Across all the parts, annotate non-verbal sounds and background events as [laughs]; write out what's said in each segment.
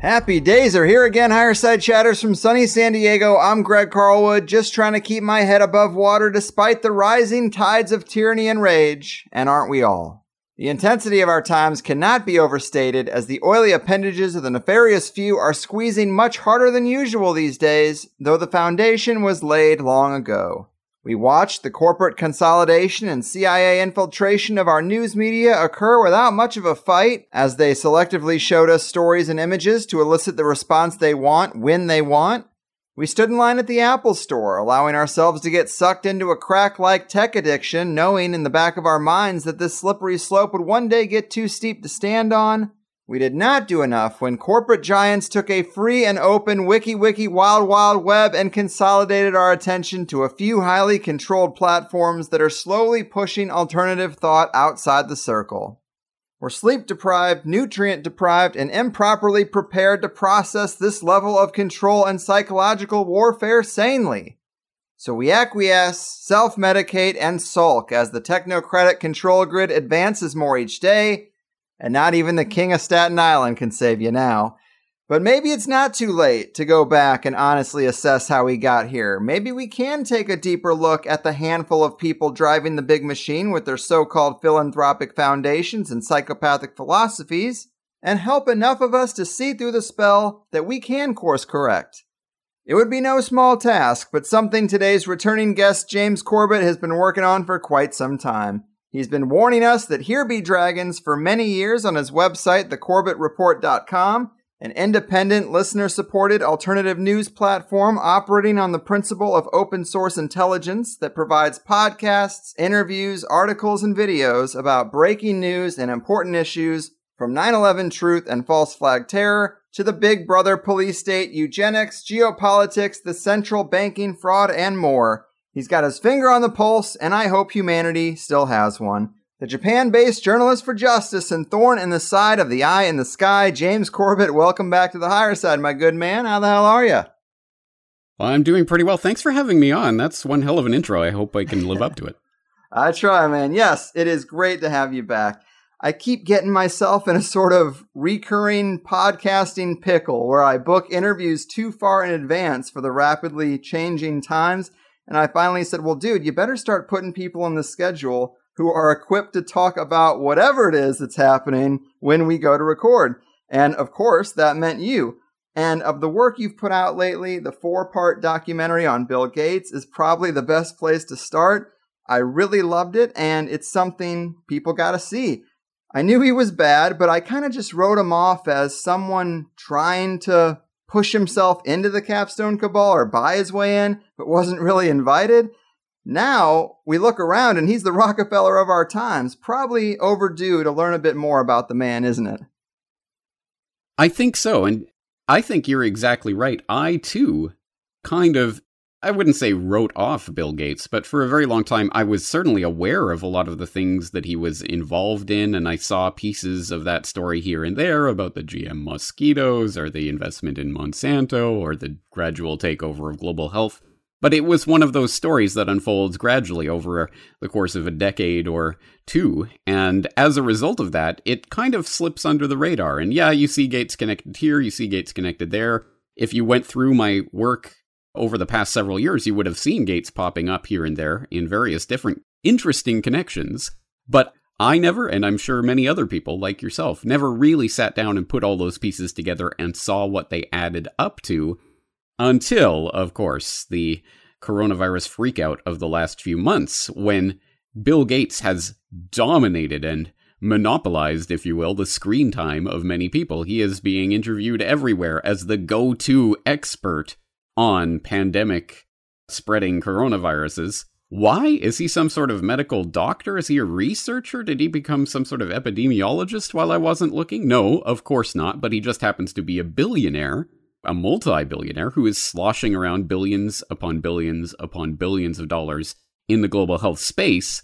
Happy days are here again, Higher Side Chatters from sunny San Diego. I'm Greg Carlwood, just trying to keep my head above water despite the rising tides of tyranny and rage. And aren't we all? The intensity of our times cannot be overstated as the oily appendages of the nefarious few are squeezing much harder than usual these days, though the foundation was laid long ago. We watched the corporate consolidation and CIA infiltration of our news media occur without much of a fight, as they selectively showed us stories and images to elicit the response they want when they want. We stood in line at the Apple store, allowing ourselves to get sucked into a crack like tech addiction, knowing in the back of our minds that this slippery slope would one day get too steep to stand on. We did not do enough when corporate giants took a free and open wiki wiki wild wild web and consolidated our attention to a few highly controlled platforms that are slowly pushing alternative thought outside the circle. We're sleep deprived, nutrient deprived, and improperly prepared to process this level of control and psychological warfare sanely. So we acquiesce, self medicate, and sulk as the technocratic control grid advances more each day, and not even the King of Staten Island can save you now. But maybe it's not too late to go back and honestly assess how we got here. Maybe we can take a deeper look at the handful of people driving the big machine with their so called philanthropic foundations and psychopathic philosophies, and help enough of us to see through the spell that we can course correct. It would be no small task, but something today's returning guest James Corbett has been working on for quite some time. He's been warning us that here be dragons for many years on his website, thecorbettreport.com an independent, listener supported alternative news platform operating on the principle of open source intelligence that provides podcasts, interviews, articles, and videos about breaking news and important issues from 9 11 truth and false flag terror to the Big Brother police state, eugenics, geopolitics, the central banking fraud, and more. He's got his finger on the pulse, and I hope humanity still has one. The Japan based journalist for justice and thorn in the side of the eye in the sky, James Corbett, welcome back to the higher side, my good man. How the hell are you? Well, I'm doing pretty well. Thanks for having me on. That's one hell of an intro. I hope I can live up to it. [laughs] I try, man. Yes, it is great to have you back. I keep getting myself in a sort of recurring podcasting pickle where I book interviews too far in advance for the rapidly changing times. And I finally said, well, dude, you better start putting people on the schedule who are equipped to talk about whatever it is that's happening when we go to record. And of course, that meant you. And of the work you've put out lately, the four part documentary on Bill Gates is probably the best place to start. I really loved it, and it's something people gotta see. I knew he was bad, but I kind of just wrote him off as someone trying to push himself into the capstone cabal or buy his way in, but wasn't really invited. Now we look around and he's the [laughs] Rockefeller of our times. Probably overdue to learn a bit more about the man, isn't it? I think so. And I think you're exactly right. I too kind of I wouldn't say wrote off Bill Gates, but for a very long time, I was certainly aware of a lot of the things that he was involved in, and I saw pieces of that story here and there about the GM mosquitoes, or the investment in Monsanto, or the gradual takeover of global health. But it was one of those stories that unfolds gradually over the course of a decade or two, and as a result of that, it kind of slips under the radar. And yeah, you see Gates connected here, you see Gates connected there. If you went through my work over the past several years, you would have seen Gates popping up here and there in various different interesting connections. But I never, and I'm sure many other people like yourself, never really sat down and put all those pieces together and saw what they added up to until, of course, the coronavirus freakout of the last few months when Bill Gates has dominated and monopolized, if you will, the screen time of many people. He is being interviewed everywhere as the go to expert on pandemic spreading coronaviruses. Why? Is he some sort of medical doctor? Is he a researcher? Did he become some sort of epidemiologist while I wasn't looking? No, of course not, but he just happens to be a billionaire, a multi billionaire who is sloshing around billions upon billions upon billions of dollars in the global health space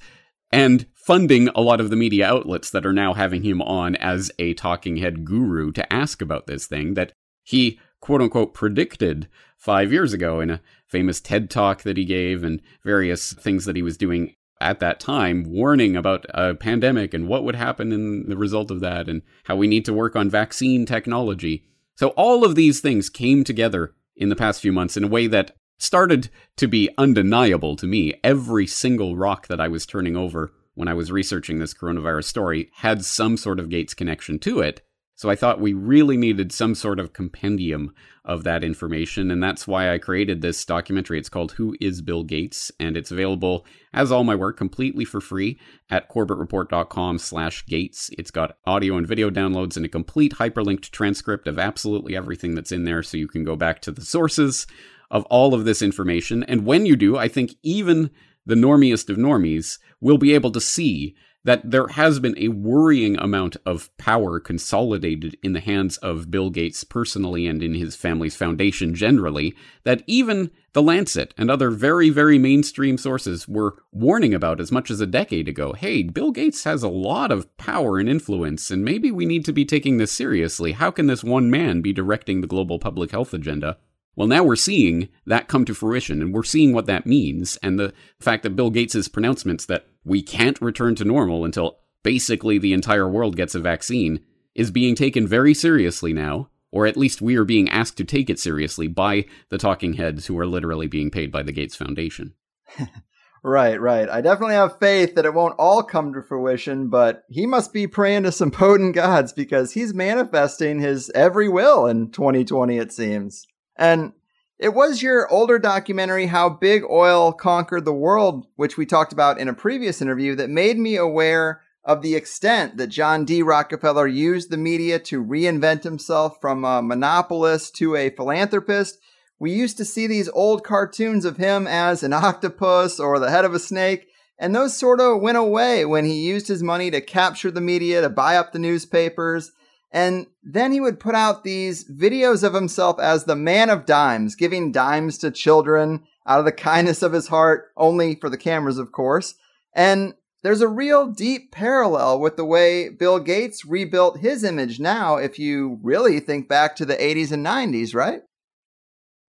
and funding a lot of the media outlets that are now having him on as a talking head guru to ask about this thing that he quote unquote predicted five years ago in a famous TED talk that he gave and various things that he was doing at that time, warning about a pandemic and what would happen in the result of that and how we need to work on vaccine technology. So all of these things came together in the past few months in a way that started to be undeniable to me. Every single rock that I was turning over when I was researching this coronavirus story had some sort of Gates connection to it. So I thought we really needed some sort of compendium of that information, and that's why I created this documentary. It's called Who is Bill Gates? And it's available, as all my work, completely for free at corbettreport.com slash gates. It's got audio and video downloads and a complete hyperlinked transcript of absolutely everything that's in there, so you can go back to the sources of all of this information. And when you do, I think even the normiest of normies will be able to see that there has been a worrying amount of power consolidated in the hands of Bill Gates personally and in his family's foundation generally, that even The Lancet and other very, very mainstream sources were warning about as much as a decade ago. Hey, Bill Gates has a lot of power and influence, and maybe we need to be taking this seriously. How can this one man be directing the global public health agenda? Well, now we're seeing that come to fruition, and we're seeing what that means. And the fact that Bill Gates' pronouncements that we can't return to normal until basically the entire world gets a vaccine is being taken very seriously now, or at least we are being asked to take it seriously by the talking heads who are literally being paid by the Gates Foundation. [laughs] right, right. I definitely have faith that it won't all come to fruition, but he must be praying to some potent gods because he's manifesting his every will in 2020, it seems. And it was your older documentary, How Big Oil Conquered the World, which we talked about in a previous interview, that made me aware of the extent that John D. Rockefeller used the media to reinvent himself from a monopolist to a philanthropist. We used to see these old cartoons of him as an octopus or the head of a snake, and those sort of went away when he used his money to capture the media, to buy up the newspapers, and then he would put out these videos of himself as the man of dimes, giving dimes to children out of the kindness of his heart, only for the cameras, of course. And there's a real deep parallel with the way Bill Gates rebuilt his image now, if you really think back to the 80s and 90s, right?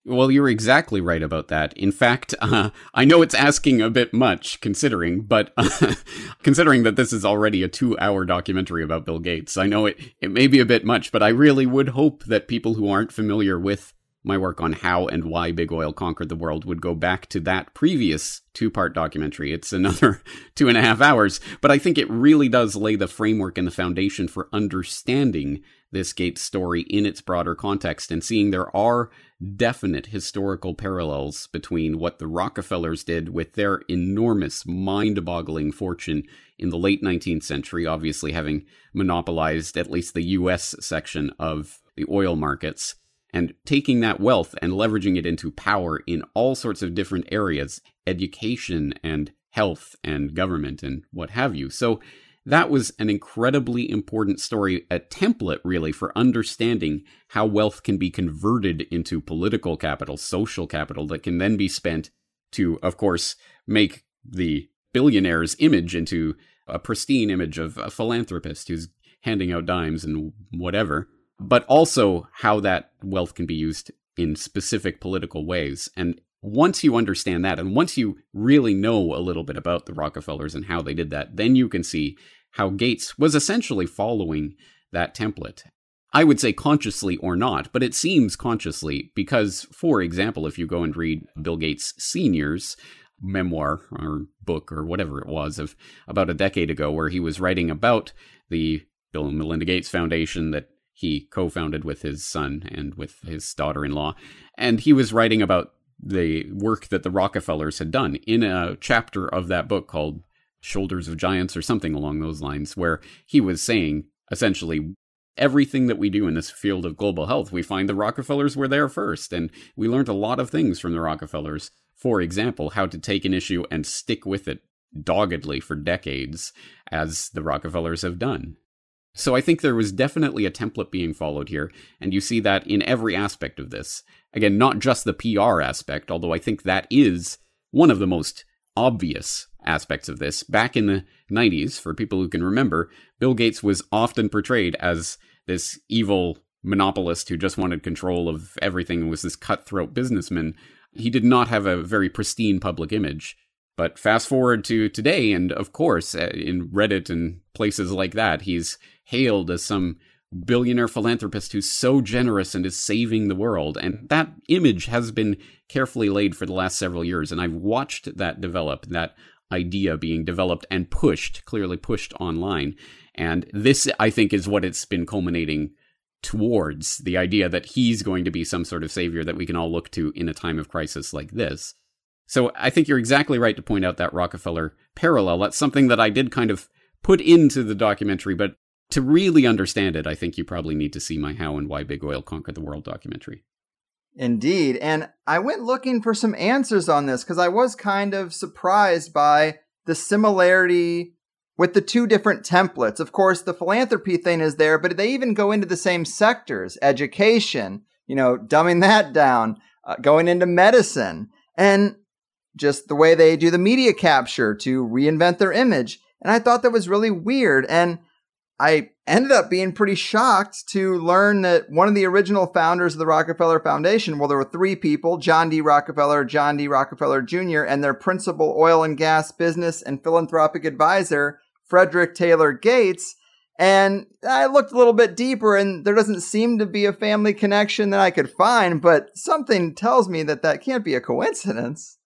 Well, you're exactly right about that. In fact, [laughs] uh, I know it's asking a bit much, considering, but uh, [laughs] considering that this is already a two-hour documentary about Bill Gates, I know it it may be a bit much, but I really would hope that people who aren't familiar with my work on how and why big oil conquered the world would go back to that previous two-part documentary. It's another [laughs] two and a half hours, but I think it really does lay the framework and the foundation for understanding this Gates story in its broader context and seeing there are definite historical parallels between what the Rockefellers did with their enormous, mind boggling fortune in the late 19th century, obviously having monopolized at least the US section of the oil markets, and taking that wealth and leveraging it into power in all sorts of different areas education and health and government and what have you. So, that was an incredibly important story, a template really for understanding how wealth can be converted into political capital, social capital that can then be spent to, of course, make the billionaire's image into a pristine image of a philanthropist who's handing out dimes and whatever, but also how that wealth can be used in specific political ways. And once you understand that, and once you really know a little bit about the Rockefellers and how they did that, then you can see how Gates was essentially following that template. I would say consciously or not, but it seems consciously because, for example, if you go and read Bill Gates Sr.'s memoir or book or whatever it was of about a decade ago, where he was writing about the Bill and Melinda Gates Foundation that he co founded with his son and with his daughter in law. And he was writing about the work that the Rockefellers had done in a chapter of that book called Shoulders of Giants or something along those lines, where he was saying essentially everything that we do in this field of global health, we find the Rockefellers were there first. And we learned a lot of things from the Rockefellers. For example, how to take an issue and stick with it doggedly for decades, as the Rockefellers have done. So I think there was definitely a template being followed here, and you see that in every aspect of this. Again, not just the PR aspect, although I think that is one of the most obvious aspects of this. Back in the 90s, for people who can remember, Bill Gates was often portrayed as this evil monopolist who just wanted control of everything and was this cutthroat businessman. He did not have a very pristine public image. But fast forward to today, and of course, uh, in Reddit and places like that, he's hailed as some billionaire philanthropist who's so generous and is saving the world. And that image has been carefully laid for the last several years. And I've watched that develop, that idea being developed and pushed, clearly pushed online. And this, I think, is what it's been culminating towards the idea that he's going to be some sort of savior that we can all look to in a time of crisis like this. So I think you're exactly right to point out that Rockefeller parallel. That's something that I did kind of put into the documentary, but to really understand it, I think you probably need to see my How and Why Big Oil Conquered the World documentary. Indeed. And I went looking for some answers on this because I was kind of surprised by the similarity with the two different templates. Of course, the philanthropy thing is there, but they even go into the same sectors education, you know, dumbing that down, uh, going into medicine, and just the way they do the media capture to reinvent their image. And I thought that was really weird. And I ended up being pretty shocked to learn that one of the original founders of the Rockefeller Foundation, well, there were three people John D. Rockefeller, John D. Rockefeller Jr., and their principal oil and gas business and philanthropic advisor, Frederick Taylor Gates. And I looked a little bit deeper, and there doesn't seem to be a family connection that I could find, but something tells me that that can't be a coincidence.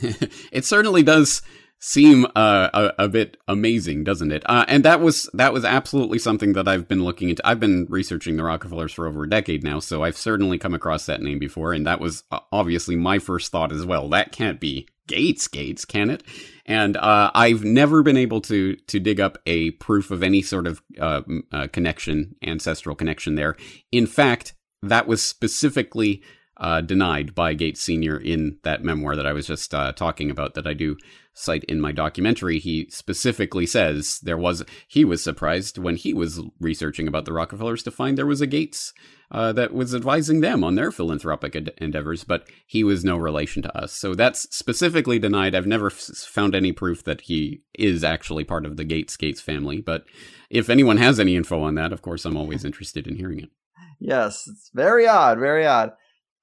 It certainly does seem uh, a, a, bit amazing, doesn't it? Uh, and that was that was absolutely something that I've been looking into. I've been researching the Rockefellers for over a decade now, so I've certainly come across that name before, and that was uh, obviously my first thought as well. That can't be Gates, Gates, can it? And uh, I've never been able to to dig up a proof of any sort of uh, uh, connection, ancestral connection there. In fact, that was specifically uh, denied by Gates Sr. in that memoir that I was just uh, talking about that I do cite in my documentary. He specifically says there was, he was surprised when he was researching about the Rockefellers to find there was a Gates uh, that was advising them on their philanthropic endeavors, but he was no relation to us. So that's specifically denied. I've never f- found any proof that he is actually part of the Gates Gates family, but if anyone has any info on that, of course, I'm always interested in hearing it. Yes, it's very odd, very odd.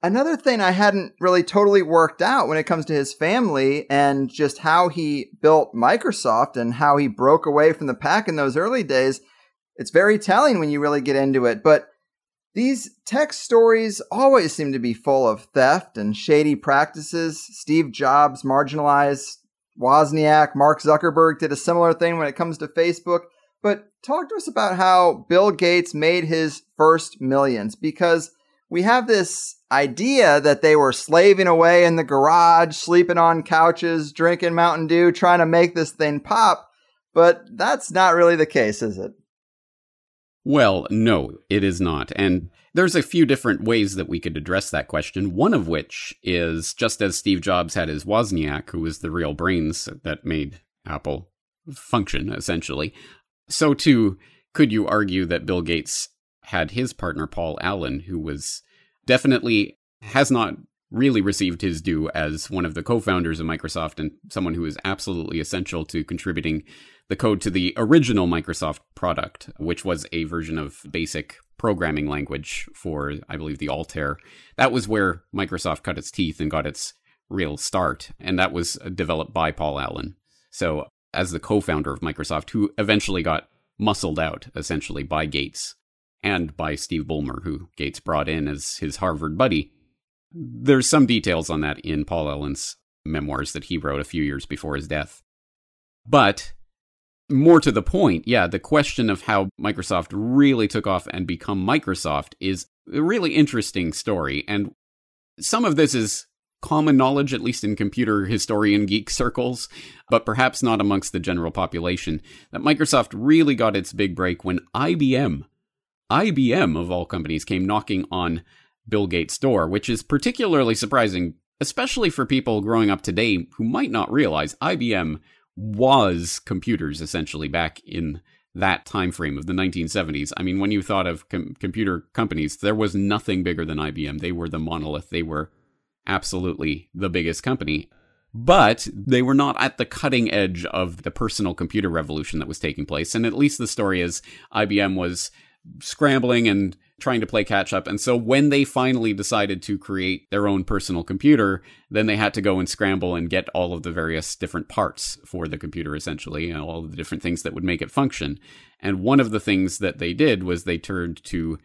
Another thing I hadn't really totally worked out when it comes to his family and just how he built Microsoft and how he broke away from the pack in those early days. It's very telling when you really get into it. But these tech stories always seem to be full of theft and shady practices. Steve Jobs marginalized Wozniak. Mark Zuckerberg did a similar thing when it comes to Facebook. But talk to us about how Bill Gates made his first millions because we have this idea that they were slaving away in the garage, sleeping on couches, drinking Mountain Dew, trying to make this thing pop. But that's not really the case, is it? Well, no, it is not. And there's a few different ways that we could address that question. One of which is just as Steve Jobs had his Wozniak, who was the real brains that made Apple function, essentially. So, too, could you argue that Bill Gates had his partner, Paul Allen, who was definitely has not really received his due as one of the co founders of Microsoft and someone who is absolutely essential to contributing the code to the original Microsoft product, which was a version of basic programming language for, I believe, the Altair. That was where Microsoft cut its teeth and got its real start. And that was developed by Paul Allen. So, as the co founder of Microsoft, who eventually got muscled out essentially by Gates and by Steve Ballmer, who Gates brought in as his Harvard buddy. There's some details on that in Paul Allen's memoirs that he wrote a few years before his death. But more to the point, yeah, the question of how Microsoft really took off and become Microsoft is a really interesting story. And some of this is common knowledge, at least in computer historian geek circles, but perhaps not amongst the general population, that Microsoft really got its big break when IBM, IBM of all companies, came knocking on Bill Gates' door, which is particularly surprising, especially for people growing up today who might not realize IBM was computers essentially back in that time frame of the 1970s. I mean, when you thought of com- computer companies, there was nothing bigger than IBM. They were the monolith. They were absolutely the biggest company. But they were not at the cutting edge of the personal computer revolution that was taking place. And at least the story is IBM was scrambling and trying to play catch up. And so when they finally decided to create their own personal computer, then they had to go and scramble and get all of the various different parts for the computer, essentially, and all of the different things that would make it function. And one of the things that they did was they turned to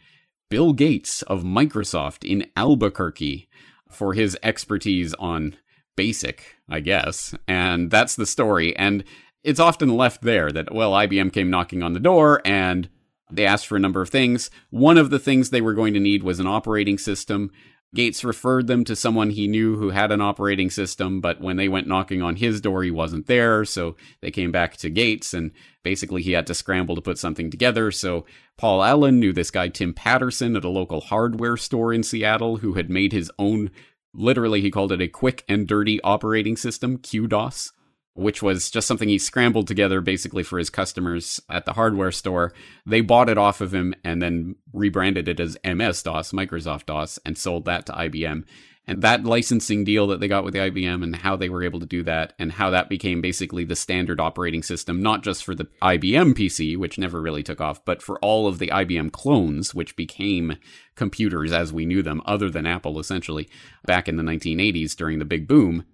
Bill Gates of Microsoft in Albuquerque for his expertise on basic, I guess. And that's the story. And it's often left there that, well, IBM came knocking on the door and they asked for a number of things. One of the things they were going to need was an operating system. Gates referred them to someone he knew who had an operating system, but when they went knocking on his door, he wasn't there. So they came back to Gates, and basically he had to scramble to put something together. So Paul Allen knew this guy, Tim Paterson, at a local hardware store in Seattle, who had made his own, literally, he called it a quick and dirty operating system, QDOS which was just something he scrambled together basically for his customers at the hardware store. They bought it off of him and then rebranded it as MS DOS, Microsoft DOS, and sold that to IBM. And that licensing deal that they got with the IBM and how they were able to do that and how that became basically the standard operating system, not just for the IBM PC, which never really took off, but for all of the IBM clones, which became computers as we knew them, other than Apple essentially, back in the 1980s during the big boom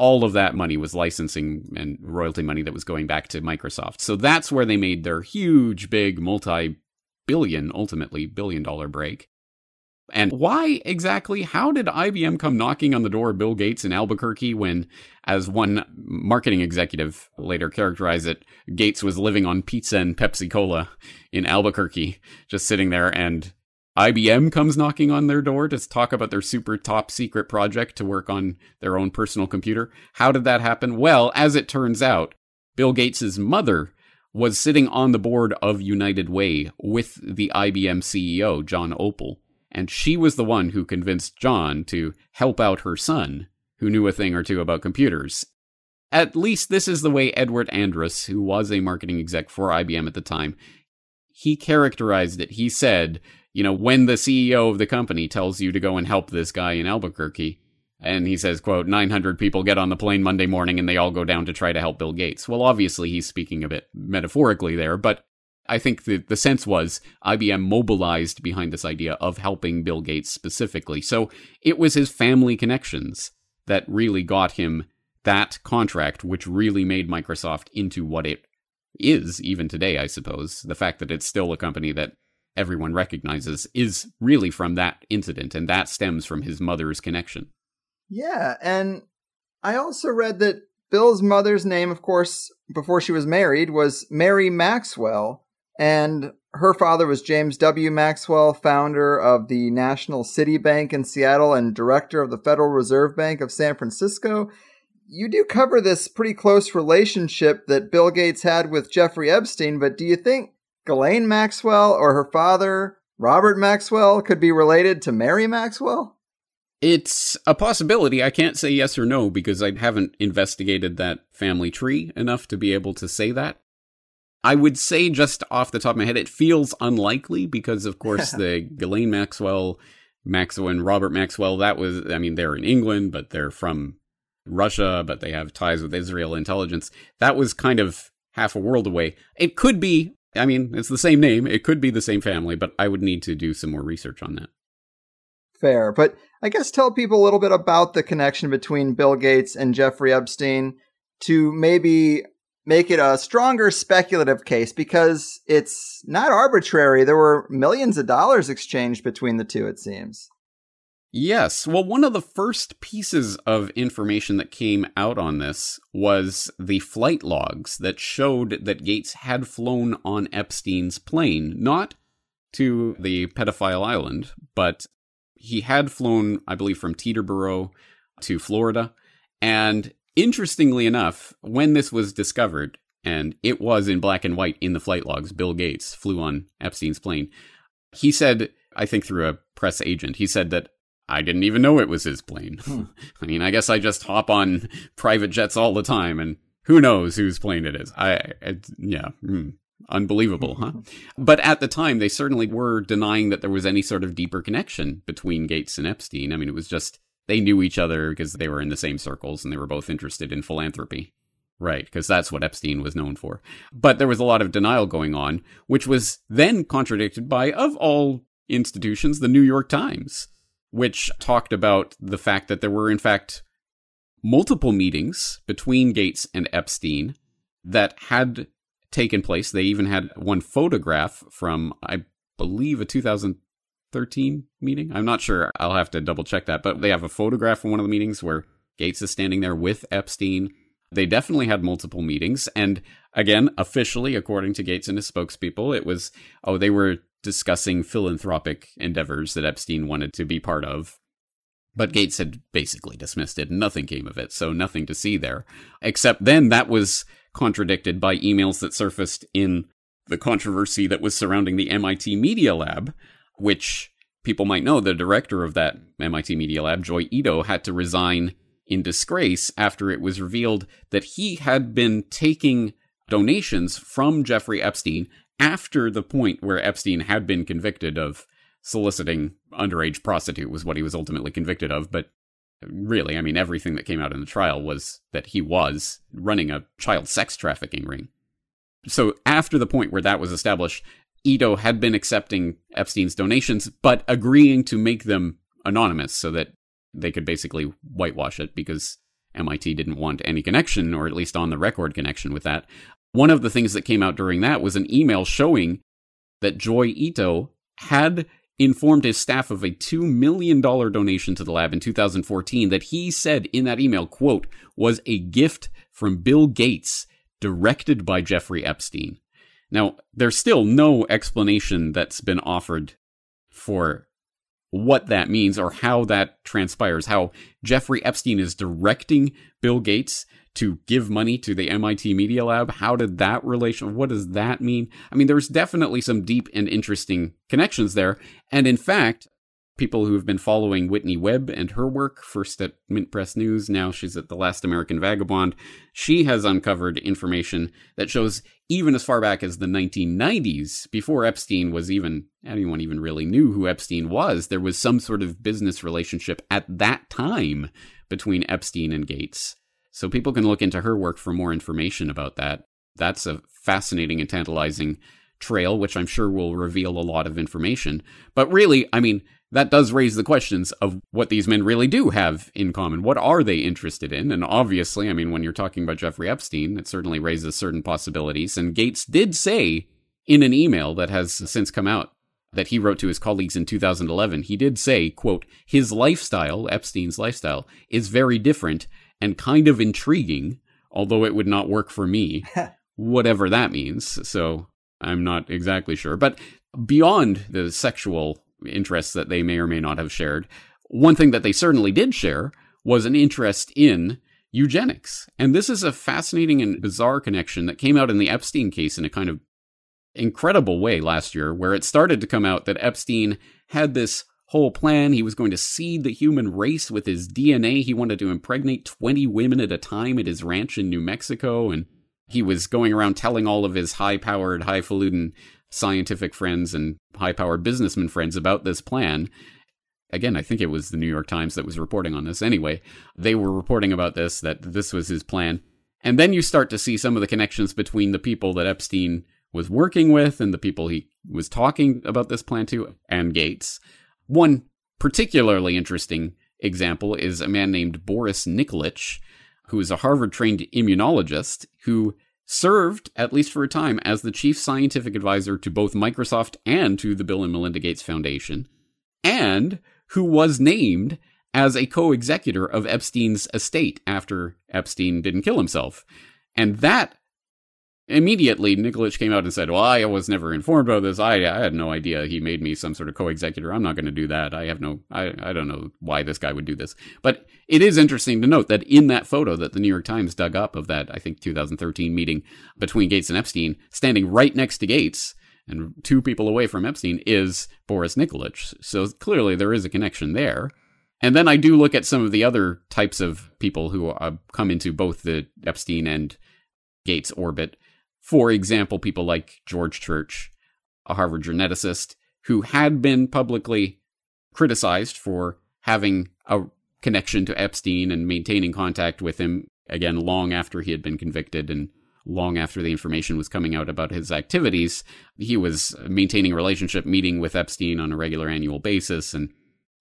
all of that money was licensing and royalty money that was going back to Microsoft. So that's where they made their huge, big, multi billion, ultimately billion dollar break. And why exactly? How did IBM come knocking on the door of Bill Gates in Albuquerque when, as one marketing executive later characterized it, Gates was living on pizza and Pepsi Cola in Albuquerque, just sitting there and IBM comes knocking on their door to talk about their super top secret project to work on their own personal computer. How did that happen? Well, as it turns out, Bill Gates' mother was sitting on the board of United Way with the IBM CEO, John Opel, and she was the one who convinced John to help out her son, who knew a thing or two about computers. At least this is the way Edward Andrus, who was a marketing exec for IBM at the time, he characterized it. He said, you know, when the CEO of the company tells you to go and help this guy in Albuquerque, and he says, quote, 900 people get on the plane Monday morning and they all go down to try to help Bill Gates. Well, obviously he's speaking a bit metaphorically there, but I think the, the sense was IBM mobilized behind this idea of helping Bill Gates specifically. So it was his family connections that really got him that contract, which really made Microsoft into what it is even today, I suppose. The fact that it's still a company that everyone recognizes is really from that incident, and that stems from his mother's connection. Yeah, and I also read that Bill's mother's name, of course, before she was married, was Mary Maxwell, and her father was James W. Maxwell, founder of the National City Bank in Seattle and director of the Federal Reserve Bank of San Francisco. You do cover this pretty close relationship that Bill Gates had with Jeffrey Epstein, but do you think Ghislaine Maxwell or her father, Robert Maxwell, could be related to Mary Maxwell? It's a possibility. I can't say yes or no because I haven't investigated that family tree enough to be able to say that. I would say just off the top of my head, it feels unlikely because, of course, [laughs] the Ghislaine Maxwell, Maxwell and Robert Maxwell, that was, I mean, they're in England, but they're from Russia, but they have ties with Israel intelligence. That was kind of half a world away. It could be, I mean, it's the same name. It could be the same family, but I would need to do some more research on that. Fair. But I guess tell people a little bit about the connection between Bill Gates and Jeffrey Epstein to maybe make it a stronger speculative case because it's not arbitrary. There were millions of dollars exchanged between the two, it seems. Yes. Well, one of the first pieces of information that came out on this was the flight logs that showed that Gates had flown on Epstein's plane, not to the pedophile island, but he had flown, I believe, from Teterboro to Florida. And interestingly enough, when this was discovered, and it was in black and white in the flight logs, Bill Gates flew on Epstein's plane. He said, I think through a press agent, he said that I didn't even know it was his plane. Hmm. [laughs] I mean, I guess I just hop on private jets all the time, and who knows whose plane it is. I, yeah, mm, unbelievable, huh? [laughs] but at the time, they certainly were denying that there was any sort of deeper connection between Gates and Epstein. I mean, it was just they knew each other because they were in the same circles and they were both interested in philanthropy. Right, because that's what Epstein was known for. But there was a lot of denial going on, which was then contradicted by, of all institutions, the New York Times which talked about the fact that there were, in fact, multiple meetings between Gates and Epstein that had taken place. They even had one photograph from, I believe, a 2013 meeting. I'm not sure. I'll have to double check that. But they have a photograph from one of the meetings where Gates is standing there with Epstein. They definitely had multiple meetings. And again, officially, according to Gates and his spokespeople, it was, oh, they were discussing philanthropic endeavors that Epstein wanted to be part of. But Gates had basically dismissed it. Nothing came of it, so nothing to see there. Except then that was contradicted by emails that surfaced in the controversy that was surrounding the MIT Media Lab, which people might know the director of that MIT Media Lab, Joi Ito, had to resign in disgrace after it was revealed that he had been taking donations from Jeffrey Epstein after the point where Epstein had been convicted of soliciting underage prostitute was what he was ultimately convicted of, but really, I mean, everything that came out in the trial was that he was running a child sex trafficking ring. So after the point where that was established, Ito had been accepting Epstein's donations, but agreeing to make them anonymous so that they could basically whitewash it because MIT didn't want any connection, or at least on the record connection with that. One of the things that came out during that was an email showing that Joi Ito had informed his staff of a $2 million donation to the lab in 2014 that he said in that email, quote, was a gift from Bill Gates directed by Jeffrey Epstein. Now, there's still no explanation that's been offered for what that means or how that transpires, how Jeffrey Epstein is directing Bill Gates to give money to the MIT Media Lab. How did that relation, what does that mean? I mean, there's definitely some deep and interesting connections there. And in fact, people who have been following Whitney Webb and her work, first at Mint Press News, now she's at The Last American Vagabond, she has uncovered information that shows even as far back as the 1990s, before Epstein was even, anyone even really knew who Epstein was, there was some sort of business relationship at that time between Epstein and Gates. So people can look into her work for more information about that. That's a fascinating and tantalizing trail, which I'm sure will reveal a lot of information. But really, I mean, that does raise the questions of what these men really do have in common. What are they interested in? And obviously, I mean, when you're talking about Jeffrey Epstein, it certainly raises certain possibilities. And Gates did say in an email that has since come out that he wrote to his colleagues in 2011, he did say, quote, his lifestyle, Epstein's lifestyle, is very different and kind of intriguing, although it would not work for me, [laughs] whatever that means. So I'm not exactly sure. But beyond the sexual interests that they may or may not have shared, one thing that they certainly did share was an interest in eugenics. And this is a fascinating and bizarre connection that came out in the Epstein case in a kind of incredible way last year, where it started to come out that Epstein had this whole plan. He was going to seed the human race with his DNA. He wanted to impregnate 20 women at a time at his ranch in New Mexico. And he was going around telling all of his high powered, highfalutin scientific friends and high powered businessman friends about this plan. Again, I think it was the New York Times that was reporting on this anyway. They were reporting about this, that this was his plan. And then you start to see some of the connections between the people that Epstein was working with and the people he was talking about this plan to and Gates. One particularly interesting example is a man named Boris Nikolic, who is a Harvard trained immunologist who served, at least for a time, as the chief scientific advisor to both Microsoft and to the Bill and Melinda Gates Foundation, and who was named as a co executor of Epstein's estate after Epstein didn't kill himself. And that immediately Nikolic came out and said, "Well, I was never informed about this. I, I had no idea he made me some sort of co-executor. I'm not going to do that. I have no, I, I don't know why this guy would do this." But it is interesting to note that in that photo that the New York Times dug up of that, I think 2013 meeting between Gates and Epstein, standing right next to Gates and two people away from Epstein is Boris Nikolic. So clearly there is a connection there. And then I do look at some of the other types of people who uh, come into both the Epstein and Gates orbit for example, people like George Church, a Harvard geneticist, who had been publicly criticized for having a connection to Epstein and maintaining contact with him, again, long after he had been convicted and long after the information was coming out about his activities. He was maintaining a relationship, meeting with Epstein on a regular annual basis and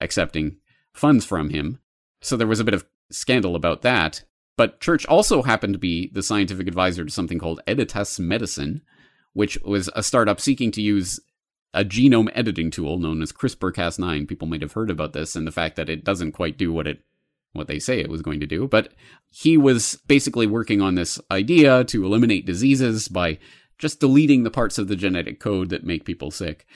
accepting funds from him. So there was a bit of scandal about that. But Church also happened to be the scientific advisor to something called Editas Medicine, which was a startup seeking to use a genome editing tool known as CRISPR-Cas9. People might have heard about this and the fact that it doesn't quite do what it what they say it was going to do, but he was basically working on this idea to eliminate diseases by just deleting the parts of the genetic code that make people sick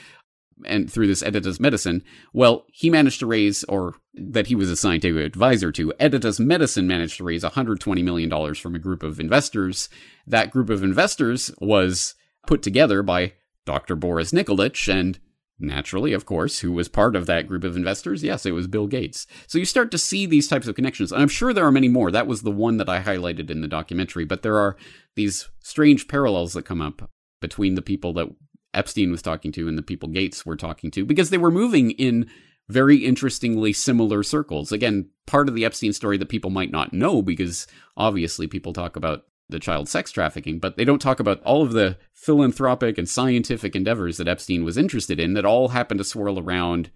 and through this Editas Medicine, well, he managed to raise, or that he was a scientific advisor to, Editas Medicine managed to raise $120 million from a group of investors. That group of investors was put together by Dr. Boris Nikolic and naturally, of course, who was part of that group of investors? Yes, it was Bill Gates. So you start to see these types of connections. And I'm sure there are many more. That was the one that I highlighted in the documentary, but there are these strange parallels that come up between the people that Epstein was talking to and the people Gates were talking to because they were moving in very interestingly similar circles. Again, part of the Epstein story that people might not know because obviously people talk about the child sex trafficking, but they don't talk about all of the philanthropic and scientific endeavors that Epstein was interested in that all happened to swirl around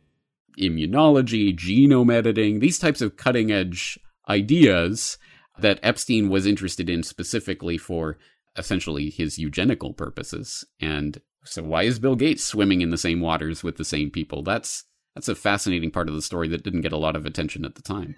immunology, genome editing, these types of cutting edge ideas that Epstein was interested in specifically for essentially his eugenical purposes. And so why is Bill Gates swimming in the same waters with the same people? That's that's a fascinating part of the story that didn't get a lot of attention at the time.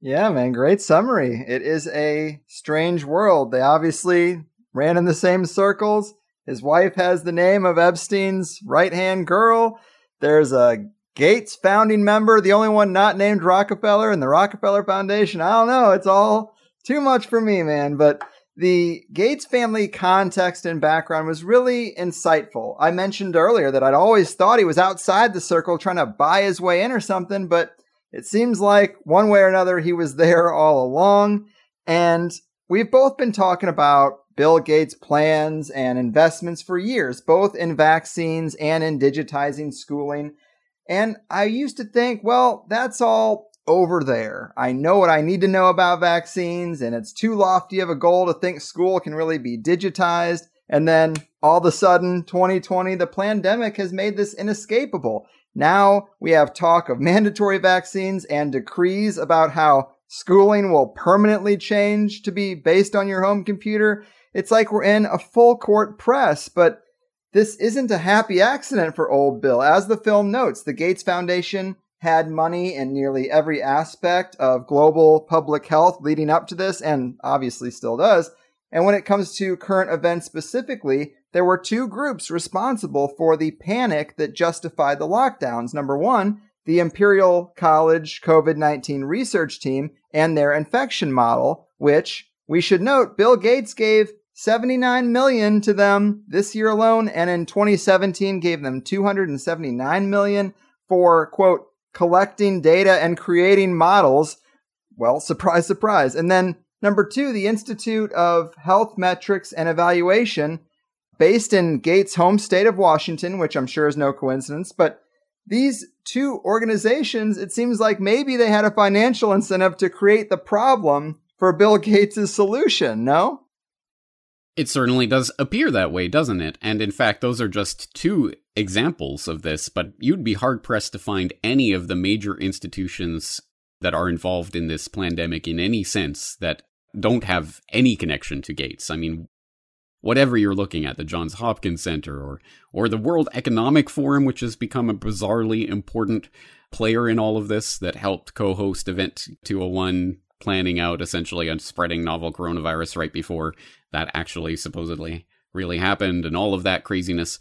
Yeah, man, great summary. It is a strange world. They obviously ran in the same circles. His wife has the name of Epstein's right-hand girl. There's a Gates founding member, the only one not named Rockefeller in the Rockefeller Foundation. I don't know. It's all too much for me, man. But the Gates family context and background was really insightful. I mentioned earlier that I'd always thought he was outside the circle trying to buy his way in or something, but it seems like one way or another he was [laughs] there all along. And we've both been talking about Bill Gates' plans and investments for years, both in vaccines and in digitizing schooling. And I used to think, well, that's all over there. I know what I need to know about vaccines, and it's too lofty of a goal to think school can really be digitized. And then all of a sudden, 2020, the pandemic has made this inescapable. Now we have talk of [laughs] mandatory vaccines and decrees about how schooling will permanently change to be based on your home computer. It's like we're in a full court press, but this isn't a happy accident for old Bill. As the film notes, the Gates Foundation had money in nearly every aspect of global public health leading up to this, and obviously still does. And when it comes to current events specifically, there were two groups responsible for the panic that justified the lockdowns. Number one, the Imperial College COVID 19 research team and their infection model, which we should note Bill Gates gave 79 million to them this year alone, and in 2017 gave them 279 million for quote collecting data and creating models. Well, surprise, surprise. And then Number two, the Institute of Health Metrics and Evaluation, based in Gates' home state of Washington, which I'm sure is no coincidence, but these two organizations, it seems like maybe they had a financial incentive to create the problem for Bill Gates' solution, no? It certainly does appear that way, doesn't it? And in fact, those are just two examples of this, but you'd be hard pressed to find any of the major institutions that are involved in this pandemic in any sense that don't have any connection to Gates. I mean, whatever you're looking at, the Johns Hopkins Center or or the World Economic Forum, which has become a bizarrely important player in all of this that helped co-host Event 201 planning out essentially on spreading novel coronavirus right before that actually supposedly really happened and all of that craziness.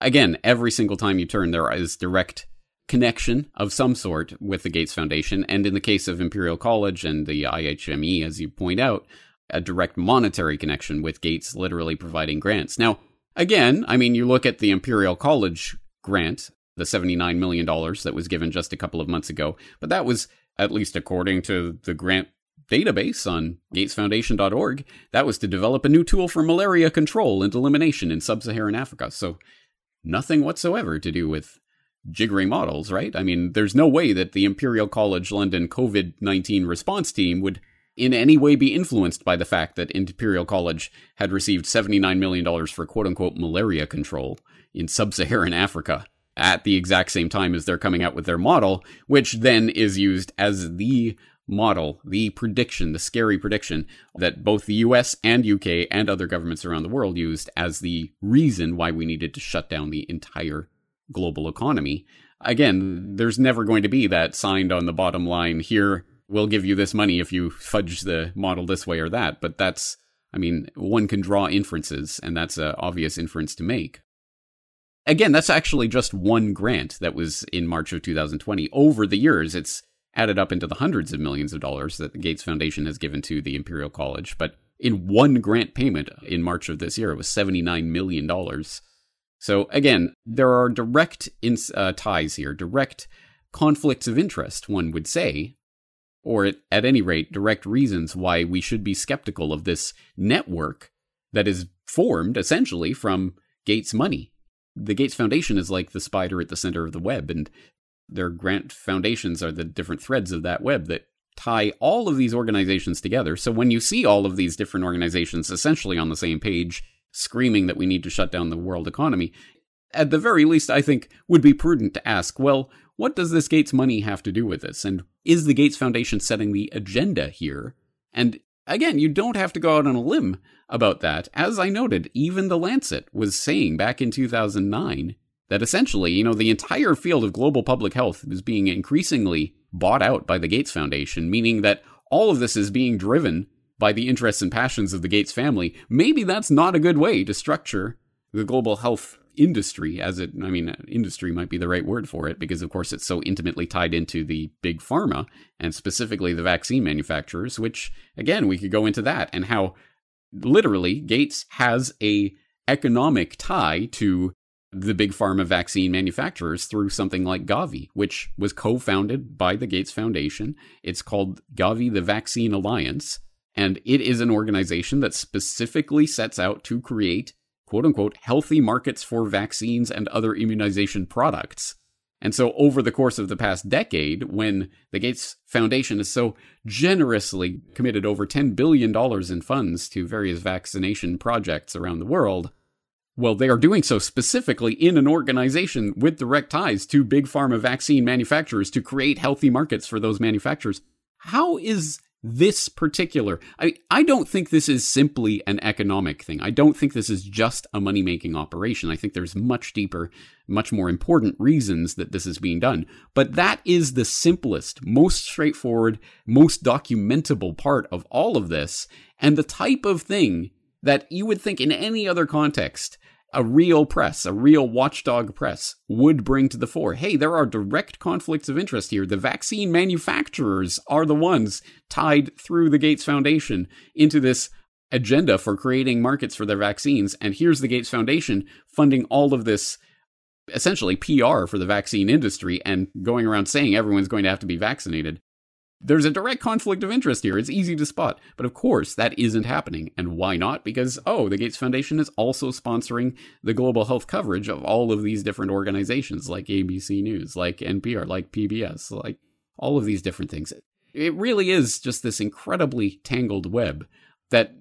Again, every single time you turn, there is direct connection of some sort with the Gates Foundation. And in the case of Imperial College and the IHME, as you point out, a direct monetary connection with Gates literally providing grants. Now, again, I mean, you look at the Imperial College grant, the $79 million that was given just a couple of months ago, but that was, at least according to the grant database on gatesfoundation.org, that was to develop a new tool for malaria control and elimination in sub Saharan Africa. So, nothing whatsoever to do with jiggery models, right? I mean, there's no way that the Imperial College London COVID 19 response team would in any way be influenced by the fact that Imperial College had received $79 million for quote unquote malaria control in sub Saharan Africa at the exact same time as they're coming out with their model, which then is used as the model, the prediction, the scary prediction that both the US and UK and other governments around the world used as the reason why we needed to shut down the entire global economy. Again, there's never going to be that signed on the bottom line here, we'll give you this money if you fudge the model this way or that. But that's, I mean, one can draw inferences, and that's an obvious inference to make. Again, that's actually just one grant that was in March of 2020. Over the years, it's added up into the hundreds of millions of dollars that the Gates Foundation has given to the Imperial College. But in one grant payment in March of this year, it was $79 million. So again, there are direct uh, ties here, direct conflicts of interest, one would say, or at, at any rate, direct reasons why we should be skeptical of this network that is formed essentially from Gates' money. The Gates Foundation is like the spider at the center of the web, and their grant foundations are the different threads of that web that tie all of these organizations together. So when you see all of these different organizations essentially on the same page, screaming that we need to shut down the world economy, at the very least, I think would be prudent to ask, well, what does this Gates money have to do with this? And is the Gates Foundation setting the agenda here? And again, you don't have to go out on a limb about that. As I noted, even The Lancet was saying back in 2009 that essentially, you know, the entire field of global public health is being increasingly bought out by the Gates Foundation, meaning that all of this is being driven by the interests and passions of the Gates family, maybe that's not a good way to structure the global health industry as it i mean industry might be the right word for it because of course it's so intimately tied into the big pharma and specifically the vaccine manufacturers which again we could go into that and how literally gates has a economic tie to the big pharma vaccine manufacturers through something like Gavi, which was co founded by the Gates Foundation. It's called Gavi, the Vaccine Alliance. And it is an organization that specifically sets out to create, quote unquote, healthy markets for vaccines and other immunization products. And so, over the course of the past decade, when the Gates Foundation has so generously committed over $10 billion in funds to various vaccination projects around the world, well, they are doing so specifically in an organization with direct ties to big pharma vaccine manufacturers to create healthy markets for those manufacturers. How is this particular I I don't think this is simply an economic thing. I don't think this is just a money-making operation. I think there's much deeper, much more important reasons that this is being done. But that is the simplest, most straightforward, most documentable part of all of this and the type of thing that you would think in any other context a real press, a real watchdog press would bring to the fore. Hey, there are direct conflicts of interest here. The vaccine manufacturers are the ones tied through the Gates Foundation into this agenda for creating markets for their vaccines. And here's the Gates Foundation funding all of this essentially PR for the vaccine industry and going around saying everyone's going to have to be vaccinated. There's a direct conflict of interest here. It's easy to spot. But of course, that isn't happening. And why not? Because, oh, the Gates Foundation is also sponsoring the global health coverage of all of these different organizations like ABC News, like NPR, like PBS, like all of these different things. It really is just this incredibly tangled web that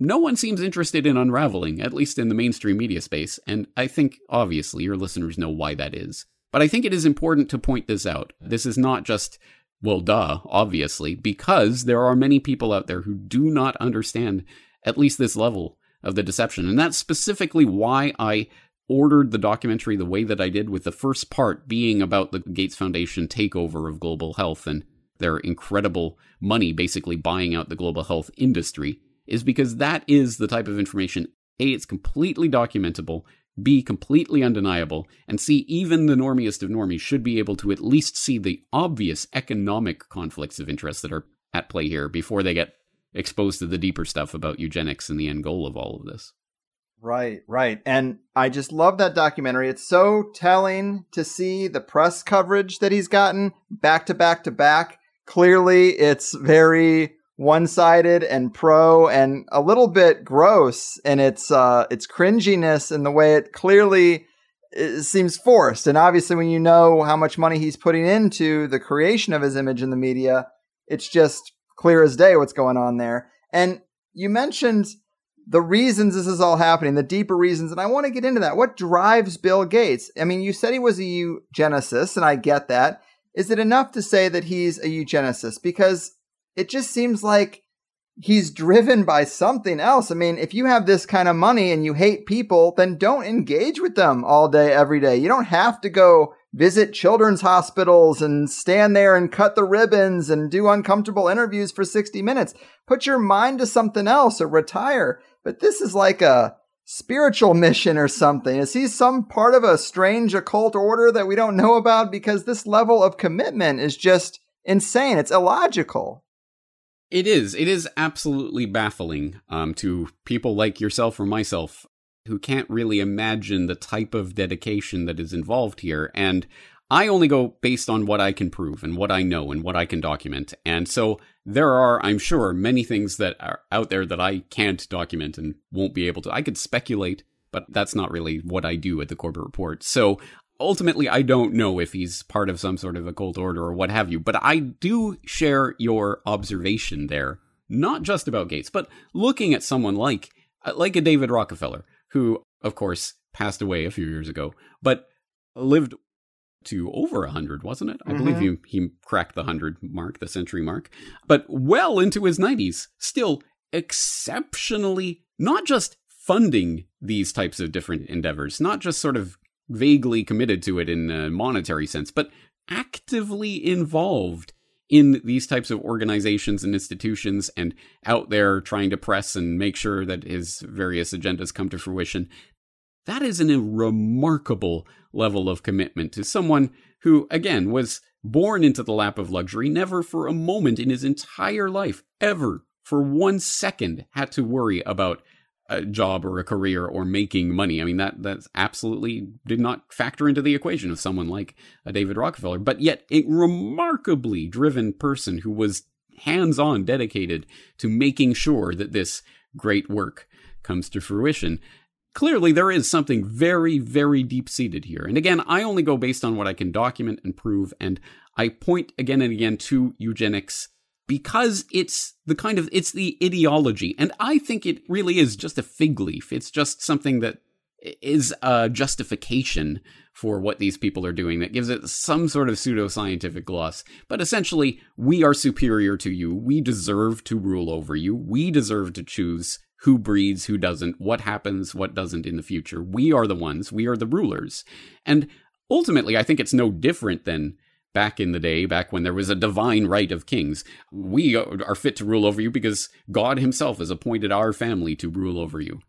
no one seems interested in unraveling, at least in the mainstream media space. And I think, obviously, your listeners know why that is. But I think it is important to point this out. This is not just well, duh, obviously, because there are many people out there who do not understand at least this level of the deception. And that's specifically why I ordered the documentary the way that I did, with the first part being about the Gates Foundation takeover of global health and their incredible money basically buying out the global health industry, is because that is the type of information A, it's completely documentable, B, completely undeniable, and C, even the normiest of normies should be able to at least see the obvious economic conflicts of interest that are at play here before they get exposed to the deeper stuff about eugenics and the end goal of all of this. Right, right. And I just love that documentary. It's so telling to see the press coverage that he's gotten back to back to back. Clearly, it's very one-sided and pro and a little bit gross in its uh its cringiness and the way it clearly it seems forced. And obviously when you know how much money he's putting into the creation of his image in the media it's just clear as day what's going on there. And you mentioned the reasons this is all happening the deeper reasons and i want to get into that. What drives bill gates? I mean you said he was a eugenicist and i get that. Is it enough to say that he's a eugenicist? Because it just seems like he's driven by something else. I mean, if you have this kind of money and you hate people, then don't engage with them all day, every day. You don't have to go visit children's hospitals and stand there and cut the ribbons and do uncomfortable interviews for 60 minutes. Put your mind to something else or retire. But this is like a spiritual [laughs] mission or something. Is he some part of a strange occult order that we don't know about? Because this level of commitment is just insane. It's illogical. It is. It is absolutely baffling um, to people like yourself or myself who can't really imagine the type of dedication that is involved here. And I only go based on what I can prove and what I know and what I can document. And so there are, I'm sure, many things that are out there that I can't document and won't be able to. I could speculate, but that's not really what I do at the Corbett Report. So ultimately, I don't know if he's part of some sort of occult order or what have you, but I do share your observation there, not just about Gates, but looking at someone like uh, like a David Rockefeller, who, of course, passed away a few years ago, but lived to over a hundred, wasn't it? I mm-hmm. believe he he cracked the hundred mark, the century mark, but well into his nineties, still exceptionally not just funding these types of different endeavors, not just sort of vaguely committed to it in a monetary sense, but actively involved in these types of organizations and institutions and out there trying to press and make sure that his various agendas come to fruition. That is an, a remarkable level of commitment to someone who, again, was born into the lap of luxury, never for a moment in his entire life, ever for one second, had to worry about a job or a career or making money. I mean, that that's absolutely did not factor into the equation of someone like a David Rockefeller, but yet a remarkably driven person who was hands-on dedicated to making sure that this great work comes to fruition. Clearly, there is something very, very deep seated here. And again, I only go based on what I can document and prove, and I point again and again to eugenics because it's the kind of it's the ideology. And i think it really is just a fig leaf. It's just something that is a justification for what these people are doing that gives it some sort of pseudo-scientific gloss. But essentially we are superior to you. We deserve to rule over you. We deserve to choose who breeds who doesn't what happens what doesn't in the future. We are the ones. We are the rulers. And ultimately i think it's no different than back in the day, back when there was a divine right of kings. We are fit to rule over you because God himself has appointed our family to rule over you.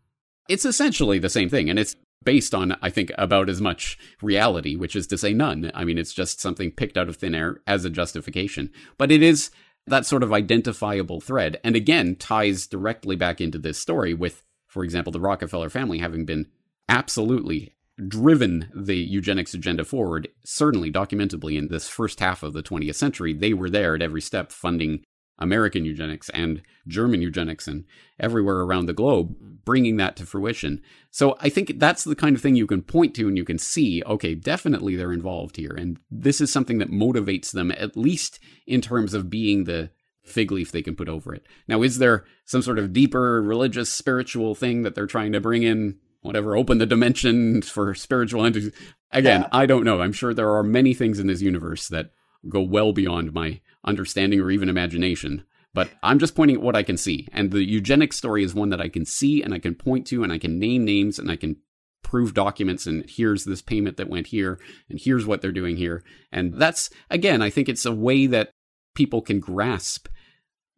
It's essentially the same thing, and it's based on, I think, about as much reality, which is to say none. I mean, it's just something picked out of thin air as a justification. But it is that sort of identifiable thread, and again, ties directly back into this story with, for example, the Rockefeller family having been absolutely driven the eugenics agenda forward, certainly documentably in this first half of the 20th century. They were there at every step funding American eugenics and German eugenics and everywhere around the globe, bringing that to fruition. So I think that's the kind of thing you can point to and you can see, okay, definitely they're involved here. And this is something that motivates them, at least in terms of being the fig leaf they can put over it. Now, is there some sort of deeper religious, spiritual thing that they're trying to bring in? Whatever, open the dimension for spiritual entities. Again, yeah. I don't know. I'm sure there are many things in this universe that go well beyond my understanding or even imagination. But I'm just pointing at what I can see. And the eugenics story is one that I can see and I can point to and I can name names and I can prove documents and here's this payment that went here and here's what they're doing here. And that's, again, I think it's a way that people can grasp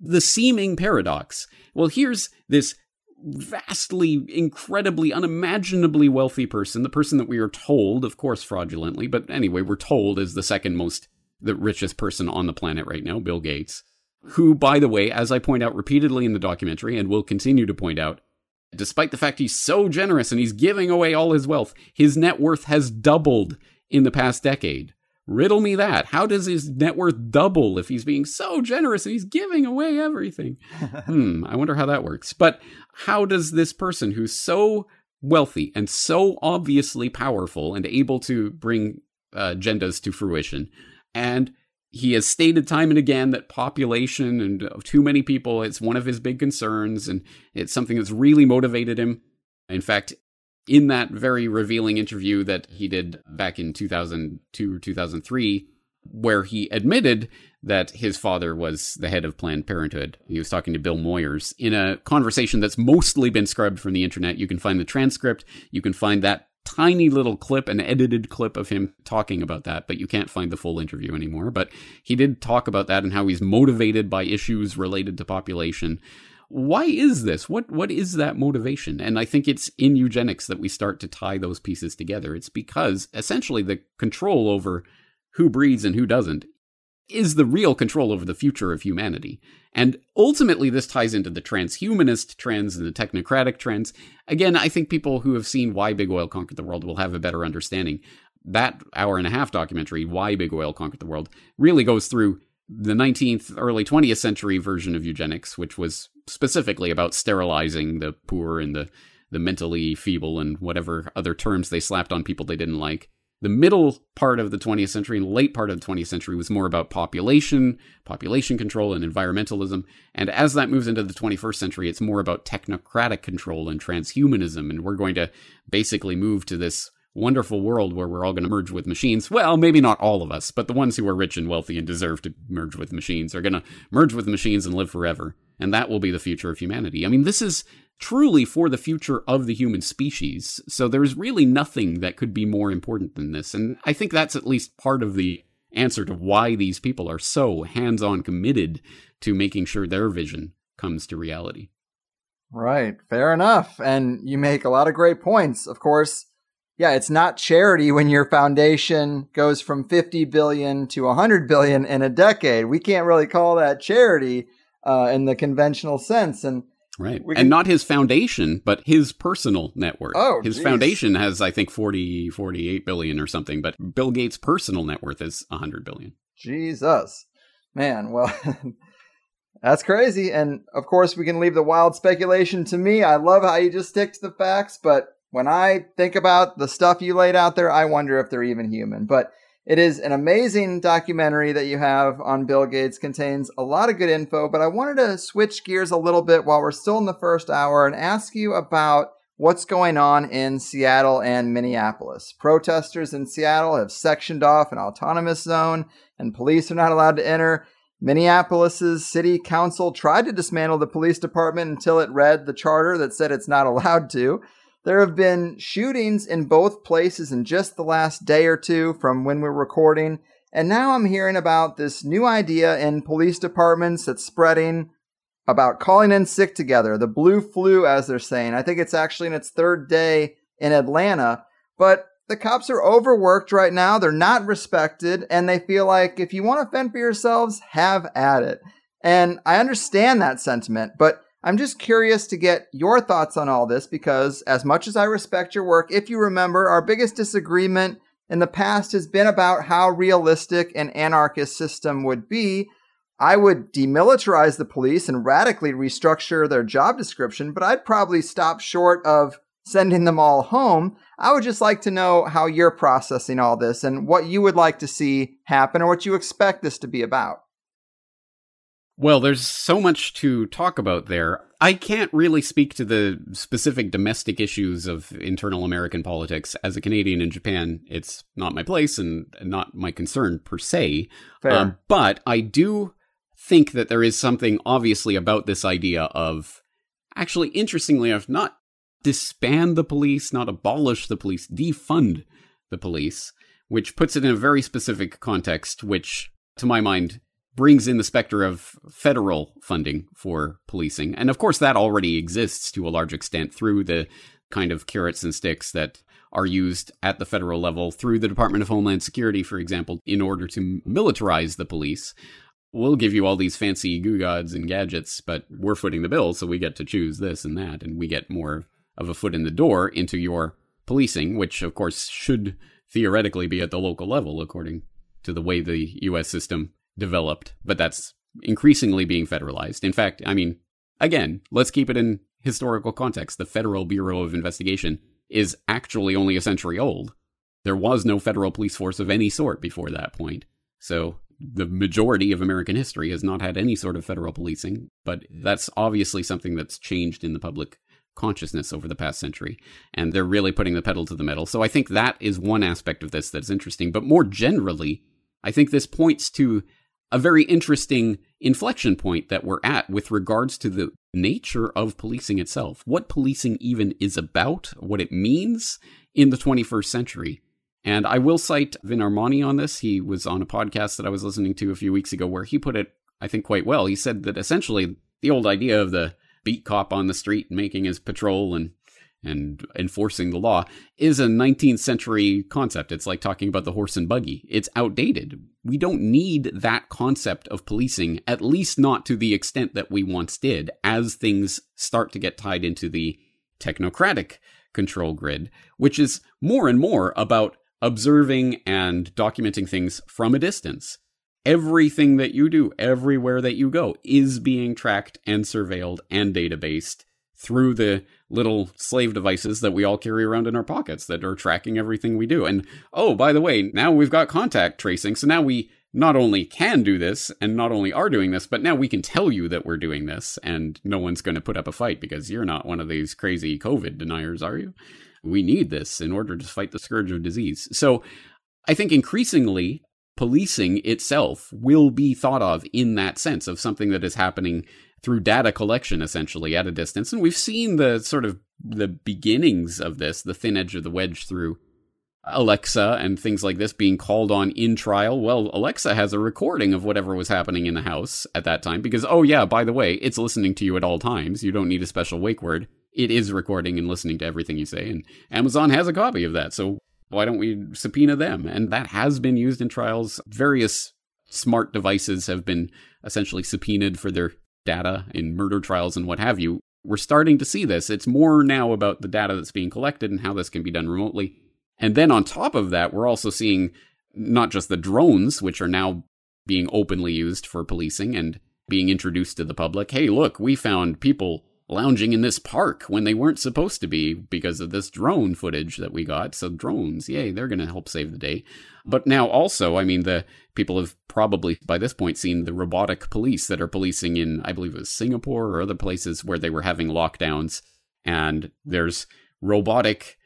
the seeming paradox. Well, here's this vastly, incredibly, unimaginably wealthy person, the person that we are told, of course, fraudulently, but anyway, we're told is the second most the richest person on the planet right now, Bill Gates, who, by the way, as I point out repeatedly in the documentary and will continue to point out, despite the fact he's so generous and he's giving away all his wealth, his net worth has doubled in the past decade. Riddle me that. How does his net worth double if he's being so generous and he's giving away everything? [laughs] hmm, I wonder how that works. But how does this person who's so wealthy and so obviously powerful and able to bring uh, agendas to fruition, and he has stated time and again that population and too many people it's one of his big concerns, and it's something that's really motivated him. In fact, in that very revealing interview that he did back in 2002 or 2003, where he admitted that his father was the head of Planned Parenthood. He was talking to Bill Moyers in a conversation that's mostly been scrubbed from the internet. You can find the transcript. You can find that tiny little clip, an edited clip of him talking about that, but you can't find the full interview anymore. But he did talk about that and how he's motivated by issues related to population. Why is this? What what is that motivation? And I think it's in eugenics that we start to tie those pieces together. It's because essentially the control over who breeds and who doesn't is the real control over the future of humanity. And ultimately, this ties into the transhumanist trends and the technocratic trends. Again, I think people who have seen Why Big Oil Conquered the World will have a better understanding. That hour and a half documentary, Why Big Oil Conquered the World, really goes through the 19th, early 20th century version of eugenics, which was specifically about sterilizing the poor and the, the mentally feeble and whatever other terms they slapped on people they didn't like. The middle part of the 20th century and late part of the 20th century was more about population, population control, and environmentalism. And as that moves into the 21st century, it's more about technocratic control and transhumanism. And we're going to basically move to this wonderful world where we're all going to merge with machines. Well, maybe not all of us, but the ones who are rich and wealthy and deserve to merge with machines are going to merge with machines and live forever. And that will be the future of humanity. I mean, this is truly for the future of the human species. So there's really nothing that could be more important than this. And I think that's at least part of the answer to why these people are so hands on committed to making sure their vision comes to reality. Right. Fair enough. And you make a lot of great points. Of course, yeah, it's not charity when your foundation goes from 50 billion to 100 billion in a decade. We can't really call that charity uh, in the conventional sense. And Right. Can... And not his foundation, but his personal network. Oh, his geez. foundation has, I think, 40, 48 billion or something, but Bill Gates' personal net worth is 100 billion. Jesus. Man, well, [laughs] that's crazy. And of course, we can leave the wild speculation to me. I love how you just stick to the facts, but when I think about the stuff you laid out there, I wonder if they're even human. But it is an amazing documentary that you have on Bill Gates, contains a lot of good info, but I wanted to switch gears a little bit while we're still in the first hour and ask you about what's going on in Seattle and Minneapolis. Protesters in Seattle have sectioned off an autonomous zone and police are not allowed to enter. Minneapolis's city council tried to dismantle the police department until it read the charter that said it's not [laughs] allowed to. There have been shootings in both places in just the last day or two from when we're recording. And now I'm hearing about this new idea in police departments that's spreading about calling in sick together, the blue flu, as they're saying. I think it's actually in its third day in Atlanta. But the cops are overworked right now. They're not respected. And they feel like if you want to fend for yourselves, have at it. And I understand that sentiment. But I'm just curious to get your thoughts on all this because, as much as I respect your work, if you remember, our biggest disagreement in the past has been about how realistic an anarchist system would be. I would demilitarize the police and radically restructure their job description, but I'd probably stop short of sending them all home. I would just like to know how you're processing all this and what you would like to see happen or what you expect this to be about. Well, there's so much to talk about there. I can't really speak to the specific domestic issues of internal American politics. As a Canadian in Japan, it's not my place and not my concern per se. Um, but I do think that there is something obviously about this idea of actually, interestingly enough, not disband the police, not abolish the police, defund the police, which puts it in a very specific context, which, to my mind, brings in the specter of federal funding for policing. And of course, that already exists to a large extent through the kind of carrots and sticks that are used at the federal level through the Department of Homeland Security, for example, in order to militarize the police. We'll give you all these fancy goo and gadgets, but we're footing the bill, so we get to choose this and that, and we get more of a foot in the door into your policing, which of course should theoretically be at the local level, according to the way the US system developed, but that's increasingly being federalized. In fact, I mean, again, let's keep it in historical context. The Federal Bureau of Investigation is actually only a century old. There was no federal police force of any sort before that point. So the majority of American history has not had any sort of federal policing, but that's obviously something that's changed in the public consciousness over the past century. And they're really putting the pedal to the metal. So I think that is one aspect of this that's interesting. But more generally, I think this points to a very interesting inflection point that we're at with regards to the nature of policing itself, what policing even is about, what it means in the 21st century. And I will cite Vin Armani on this. He was on a podcast that I was listening to a few weeks ago where he put it, I think, quite well. He said that essentially the old idea of the beat cop on the street making his patrol and and enforcing the law is a 19th century concept. It's like talking about the horse and buggy. It's outdated. We don't need that concept of policing, at least not to the extent that we once did, as things start to get tied into the technocratic control grid, which is more and more about observing and documenting things from a distance. Everything that you do, everywhere that you go, is being tracked and surveilled and databased through the little slave devices that we all carry around in our pockets that are tracking everything we do. And oh, by the way, now we've got contact tracing. So now we not only can do this and not only are doing this, but now we can tell you that we're doing this and no one's going to put up a fight because you're not one of these crazy COVID deniers, are you? We need this in order to fight the scourge of disease. So I think increasingly policing itself will be thought of in that sense of something that is happening through data collection essentially at a distance. And we've seen the sort of the beginnings of this, the thin edge of the wedge through Alexa and things like this being called on in trial. Well, Alexa has a recording of whatever was happening in the house at that time because, oh, yeah, by the way, it's listening to you at all times. You don't need a special wake word. It is recording and listening to everything you say. And Amazon has a copy of that. So why don't we subpoena them? And that has been used in trials. Various smart devices have been essentially subpoenaed for their data in murder trials and what have you. We're starting to see this. It's more now about the data that's being collected and how this can be done remotely. And then on top of that, we're also seeing not just the drones, which are now being openly used for policing and being introduced to the public. Hey, look, we found people lounging in this park when they weren't supposed to be because of this drone footage that we got. So drones, yay, they're going to help save the day. But now also, I mean, the people have probably by this point seen the robotic police that are policing in, I believe it was Singapore or other places where they were having lockdowns. And there's robotic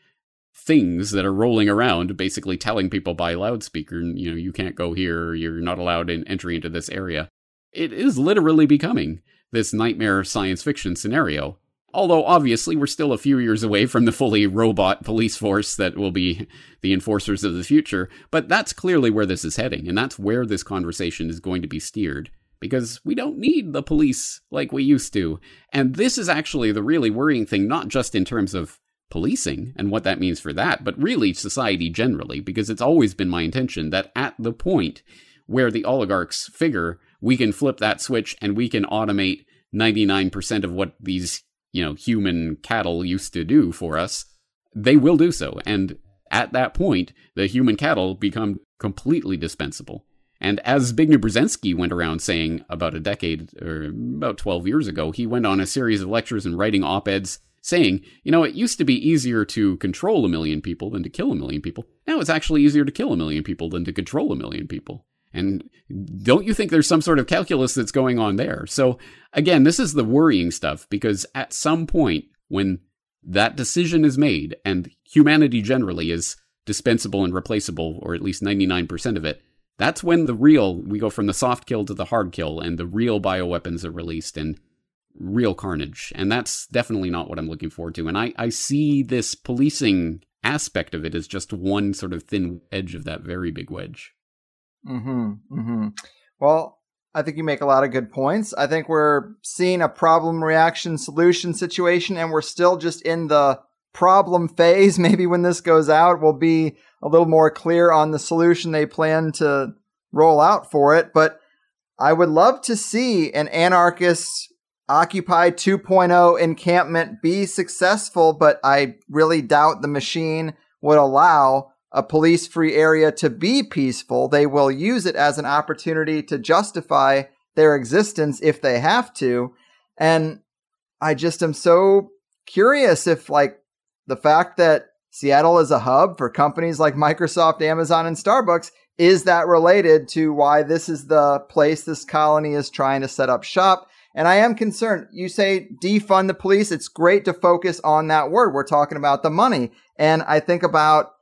things that are rolling around basically telling people by loudspeaker, you know, you can't go here, you're not allowed in entry into this area. It is literally becoming this nightmare science fiction scenario. Although obviously we're still a few years away from the fully robot police force that will be the enforcers of the future, but that's clearly where this is heading, and that's where this conversation is going to be steered. Because we don't need the police like we used to. And this is actually the really worrying thing, not just in terms of policing and what that means for that, but really society generally, because it's always been my intention that at the point where the oligarchs figure we can flip that switch and we can automate 99% of what these, you know, human cattle used to do for us, they will do so. And at that point, the human cattle become completely dispensable. And as Zbigniew Brzezinski went around saying about a decade or about 12 years ago, he went on a series of lectures and writing op eds saying, you know, it used to be easier to control a million people than to kill a million people. Now it's actually easier to kill a million people than to control a million people. And don't you think there's some sort of calculus that's going on there? So again, this is the worrying stuff because at some point when that decision is made and humanity generally is dispensable and replaceable, or at least 99% of it, that's when the real, we go from the soft kill to the hard kill and the real bioweapons are released and real carnage. And that's definitely not what I'm looking forward to. And I, I see this policing aspect of it as just one sort of thin edge of that very big wedge. Mm-hmm. Mm-hmm. Well, I think you make a lot of good points. I think we're seeing a problem reaction solution situation and we're still just in the problem phase. [laughs] Maybe when this goes out, we'll be a little more clear on the solution they plan to roll out for it. But I would love to see an anarchist Occupy 2.0 encampment be successful, but I really doubt the machine would allow a police free area to be peaceful. They will use it as an opportunity to justify their existence if they have to. And I just am so curious if, like, the fact that Seattle is a hub for companies like Microsoft, Amazon, and Starbucks, is that related to why this is the place this colony is trying to set up shop? And I am concerned. You say defund the police. It's great to focus on that word. We're talking about the money. And I think about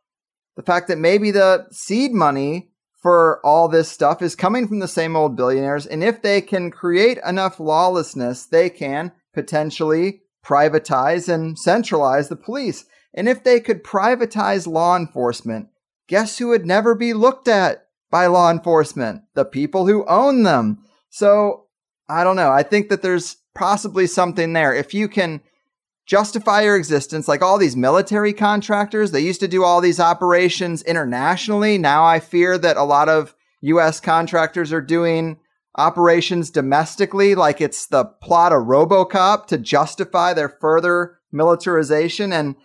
the fact that maybe the seed money for all this stuff is coming from the same old billionaires. And if they can create enough lawlessness, they can potentially privatize and centralize the police. And if they could privatize law enforcement, guess who would never be looked at by law enforcement? The people who own them. So I don't know. I think that there's possibly something there. If you can justify your existence, like all these military contractors, they used to do all these operations internationally. Now I fear that a lot of US contractors are doing operations domestically, like it's the plot of Robocop to justify their further militarization. And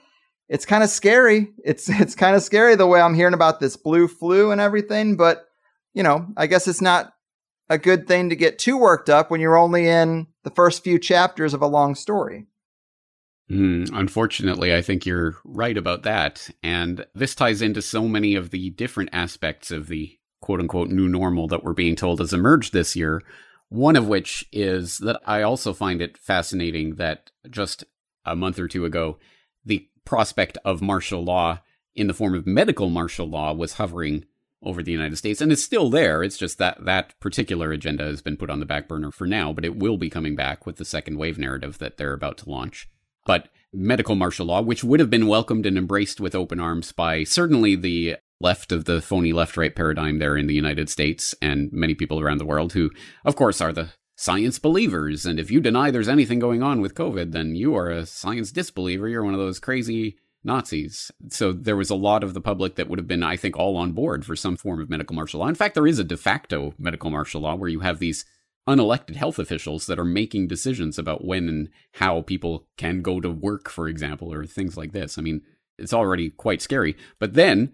it's kind of scary. It's [laughs] it's kind of scary the way I'm hearing about this blue flu and everything. But you know, I guess it's not a good thing to get too worked up when you're only in the first few chapters of a long story. Mm, unfortunately, I think you're right about that. And this ties into so many of the different aspects of the quote unquote new normal that we're being told has emerged this year. One of which is that I also find it fascinating that just a month or two ago, the prospect of martial law in the form of medical martial law was hovering over the United States and it's still there. It's just that that particular agenda has been put on the back burner for now, but it will be coming back with the second wave narrative that they're about to launch. But medical martial law, which would have been welcomed and embraced with open arms by certainly the left of the phony left right paradigm there in the United States and many people around the world who, of course, are the science believers. And if you deny there's anything going on with COVID, then you are a science disbeliever. You're one of those crazy Nazis. So there was a lot of the public that would have been, I think, all on board for some form of medical martial law. In fact, there is a de facto medical martial law where you have these unelected health officials that are making decisions about when and how people can go to work, for example, or things like this. I mean, it's already quite scary. But then,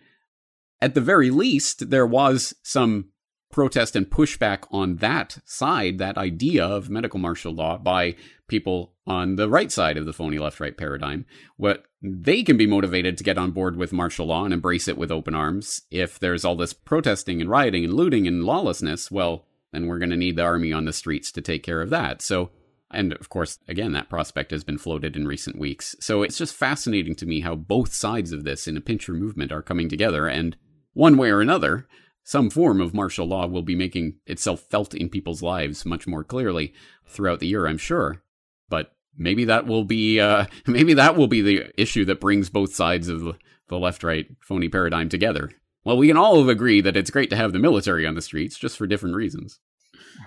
at the very least, there was some protest and pushback on that side, that idea of medical martial law by people on the right side of the phony left right paradigm. What they can be motivated to get on board with martial law and embrace it with open arms. If there's all this protesting and rioting and looting and lawlessness, well, then we're going to need the army on the streets to take care of that. So, and of course, again, that prospect has been floated in recent weeks. So it's just fascinating to me how both sides of this in a pincher movement are coming together. And one way or another, some form of martial law will be making itself felt in people's lives much more clearly throughout the year, I'm sure. But maybe that will be uh, [laughs] maybe that will be the issue that brings both sides of the left right phony paradigm together. Well, we can all agree that it's great to have the military on the streets, just for different reasons.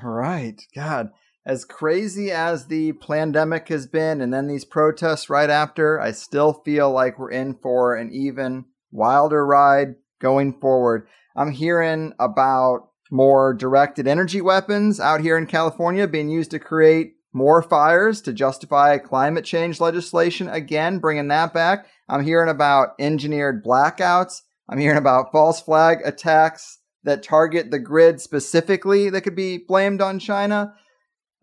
Right. God, as crazy as the pandemic has been, and then these protests right after, I still feel like we're in for an even wilder ride going forward. I'm hearing about more directed energy weapons out here in California being used to create more fires to justify climate change legislation again, bringing that back. I'm hearing about engineered blackouts. I'm hearing about false flag attacks that target the grid specifically that could be blamed on China.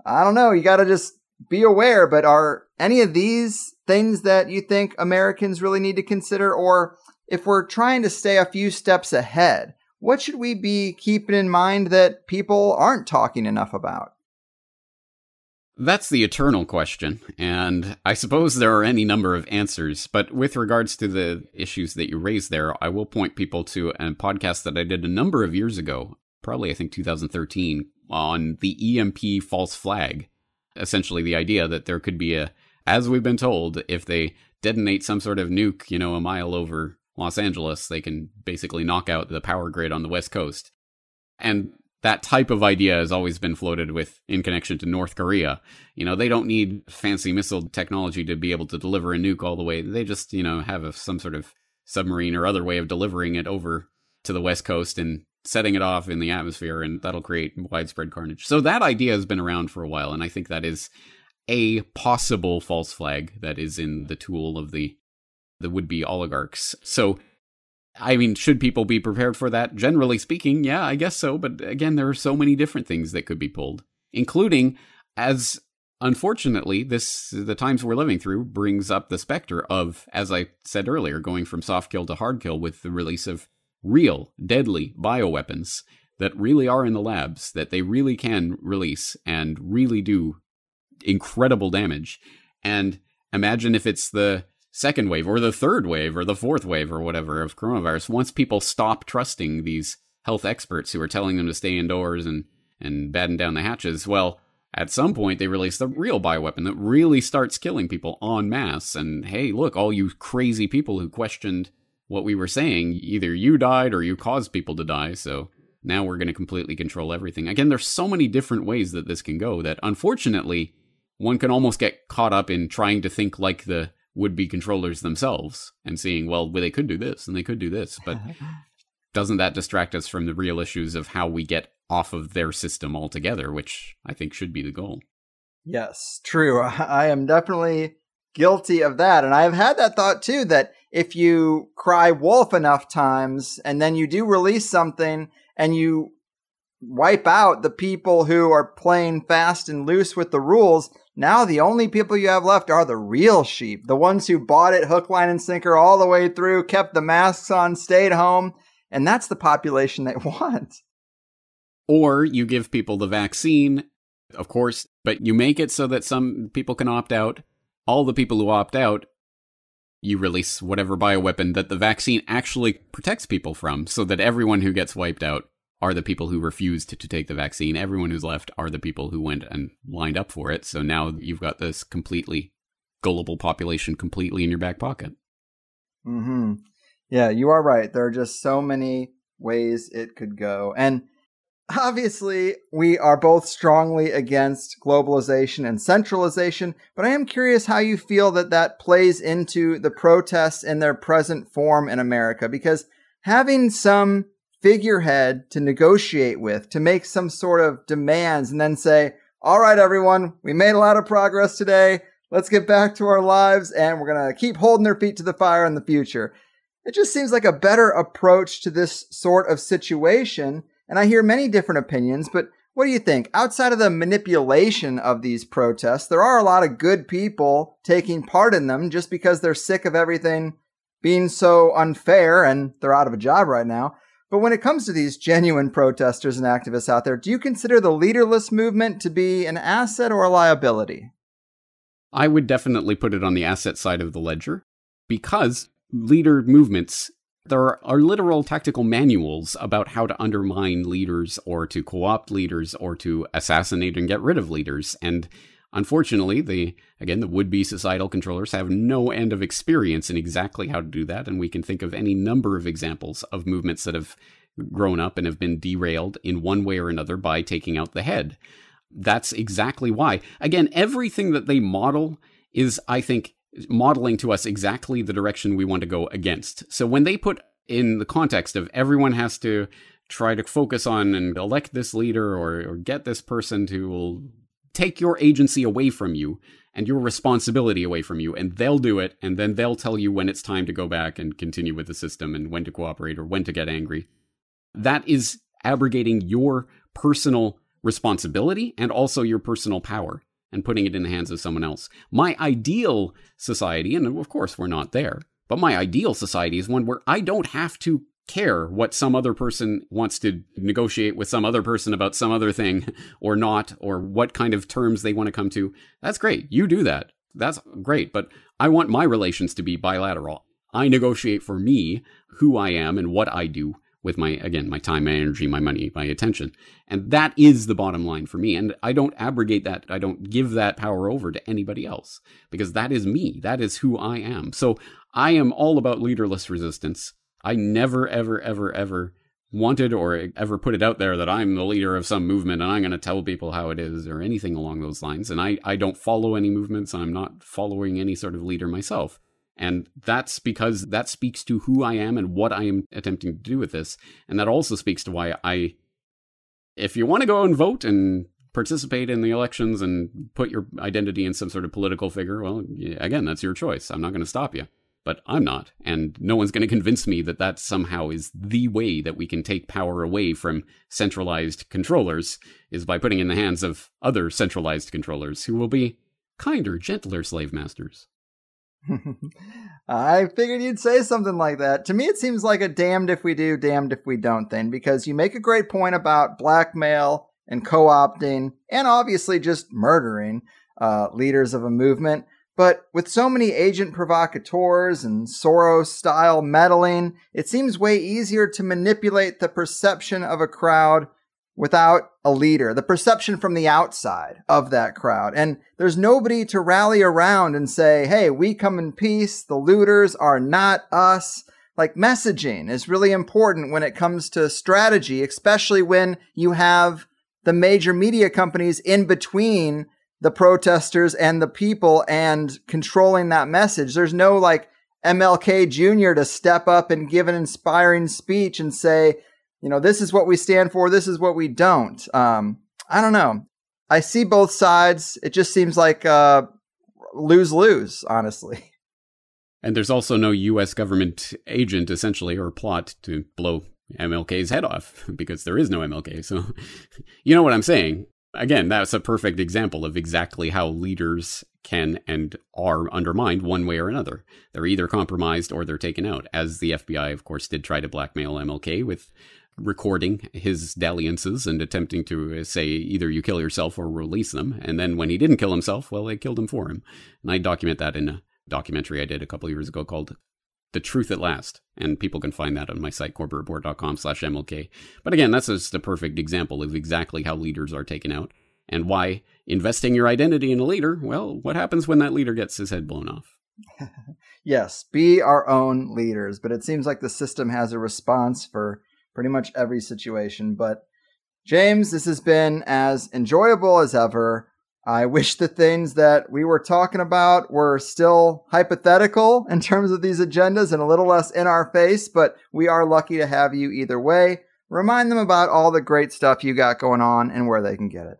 I don't know. You got to just be aware, but are any of these things that you think Americans really need to consider? Or if we're trying to stay a few steps ahead, what should we be keeping in mind that people aren't talking enough about? That's the eternal question, and I suppose there are any number of answers. But with regards to the issues that you raised there, I will point people to a podcast that I did a number of years ago, probably I think 2013, on the EMP false flag. Essentially, the idea that there could be a, as we've been told, if they detonate some sort of nuke, you know, a mile over Los Angeles, they can basically knock out the power grid on the West Coast. And that type of idea has always been floated with in connection to North Korea. You know, they don't need fancy missile technology to be able to deliver a nuke all the way. They just, you know, have a, some sort of submarine or other way of delivering it over to the West Coast and setting it off in the atmosphere, and that'll create widespread carnage. So that idea has been around for a while, and I think that is a possible false flag that is in the tool of the the would be oligarchs. So I mean, should people be prepared for that? Generally speaking, yeah, I guess so. But again, there are so many different things that could be pulled, including as unfortunately, this the times we're living through brings up the specter of, as I said earlier, going from soft kill to hard kill with the release of real deadly bioweapons that really are in the labs, that they really can release and really do incredible damage. And imagine if it's the second wave or the third wave or the fourth wave or whatever of coronavirus, once people stop trusting these health experts who are telling them to stay indoors and, and batten down the hatches, well, at some point they release the real bioweapon that really starts killing people en masse. And hey, look, all you crazy people who questioned what we were saying, either you died or you caused people to die. So now we're going to completely control everything. Again, there's so many different ways that this can go that unfortunately one can almost get caught up in trying to think like the would be controllers themselves and seeing, well, well, they could do this and they could do this. But [laughs] doesn't that distract us from the real issues of how we get off of their system altogether, which I think should be the goal? Yes, true. [laughs] I am definitely guilty of that. And I've had that thought too that if you cry wolf enough times and then you do release something and you wipe out the people who are playing fast and loose with the rules, now the only people you have left are the real sheep, the ones who bought it hook, line, and sinker all the way through, kept the masks on, stayed home, and that's the population they [laughs] want. Or you give people the vaccine, of course, but you make it so that some people can opt out. All the people who opt out, you release whatever bioweapon that the vaccine actually protects people from, so that everyone who gets wiped out are the people who refused to, take the vaccine. Everyone who's left are the people who went and lined up for it. So now you've got this completely gullible population completely in your back pocket. Hmm. Yeah, you are right. There are just so many ways it could go, and obviously we are both strongly against globalization and centralization. But I am curious how you feel that that plays into the protests in their present form in America, because having some figurehead to negotiate with, to make some sort of demands, and then say, all right, everyone, we made a lot of progress today. Let's get back to our lives, and we're going to keep holding their feet to the fire in the future. It just seems like a better approach to this sort of situation. And I hear many different opinions, but what do you think? Outside of the manipulation of these protests, there are a lot of good people taking part in them just because they're sick of everything being so unfair and they're out of a job right now. But when it comes to these genuine protesters and activists out there, do you consider the leaderless movement to be an asset or a liability? I would definitely put it on the asset side of the ledger because leader movements, there are literal tactical manuals about how to undermine leaders or to co opt leaders or to assassinate and get rid of leaders. And Unfortunately, the again the would-be societal controllers have no end of experience in exactly how to do that, and we can think of any number of examples of movements that have grown up and have been derailed in one way or another by taking out the head. That's exactly why. Again, everything that they model is, I think, modeling to us exactly the direction we want to go against. So when they put in the context of everyone has to try to focus on and elect this leader or, or get this person to take your agency away from you and your responsibility away from you, and they'll do it, and then they'll tell you when it's time to go back and continue with the system and when to cooperate or when to get angry. That is abrogating your personal responsibility and also your personal power and putting it in the hands of someone else. My ideal society, and of course we're not there, but my ideal society is one where I don't have to care what some other person wants to negotiate with some other person about some other thing [laughs] or not, or what kind of terms they want to come to. That's great. You do that. That's great. But I want my relations to be bilateral. I negotiate for me who I am and what I do with my again my time my energy my money my attention and that is the bottom line for me and i don't abrogate that i don't give that power over to anybody else because that is me that is who i am so i am all about leaderless resistance i never ever ever ever wanted or ever put it out there that i'm the leader of some movement and i'm going to tell people how it is or anything along those lines and i i don't follow any movements i'm not following any sort of leader myself and that's because that speaks to who I am and what I am attempting to do with this. And that also speaks to why I, if you want to go and vote and participate in the elections and put your identity in some sort of political figure, well, again, that's your choice. I'm not going to stop you. But I'm not. And no one's going to convince me that that somehow is the way that we can take power away from centralized controllers, is by putting in the hands of other centralized controllers who will be kinder, gentler slave masters. [laughs] I figured you'd say something like that. To me, it seems like a damned if we do, damned if we don't thing, because you make a great point about blackmail and co opting, and obviously just murdering uh, leaders of a movement. But with so many agent provocateurs and Soros style meddling, it seems way easier to manipulate the perception of a crowd without a leader, the perception from the outside of that crowd. And there's nobody to rally around and say, hey, we come in peace. The looters are not us. Like messaging is really important when it comes to strategy, especially when you have the major media companies in between the protesters and the people and controlling that message. There's no like MLK Jr. to step up and give an inspiring speech and say, you know, this is what we stand for, this is what we don't. Um, I don't know. I see both sides. It just seems like uh, lose lose, honestly. [laughs] And there's also no U.S. government agent, essentially, or plot to blow MLK's head off [laughs] because there is no MLK. So, [laughs] you know what I'm saying. Again, that's a perfect example of exactly how leaders can and are undermined one way or another. They're either compromised or they're taken out, as the FBI, of course, did try to blackmail MLK with recording his dalliances and attempting to uh, say either you kill yourself or release them. And then when he didn't kill himself, well, they killed him for him. And I document that in a documentary I did a couple years ago called The Truth at Last. And people can find that on my site, corbettreport.com slash MLK. But again, that's just a perfect example of exactly how leaders are taken out and why investing your identity in a leader, well, what happens when that leader gets his head blown off? [laughs] yes, be our own leaders. But it seems like the system has a response for pretty much every situation. But James, this has been as enjoyable as ever. I wish the things that we were talking about were still hypothetical in terms of these agendas and a little less in our face, but we are lucky to have you either way. Remind them about all the great stuff you got going on and where they can get it.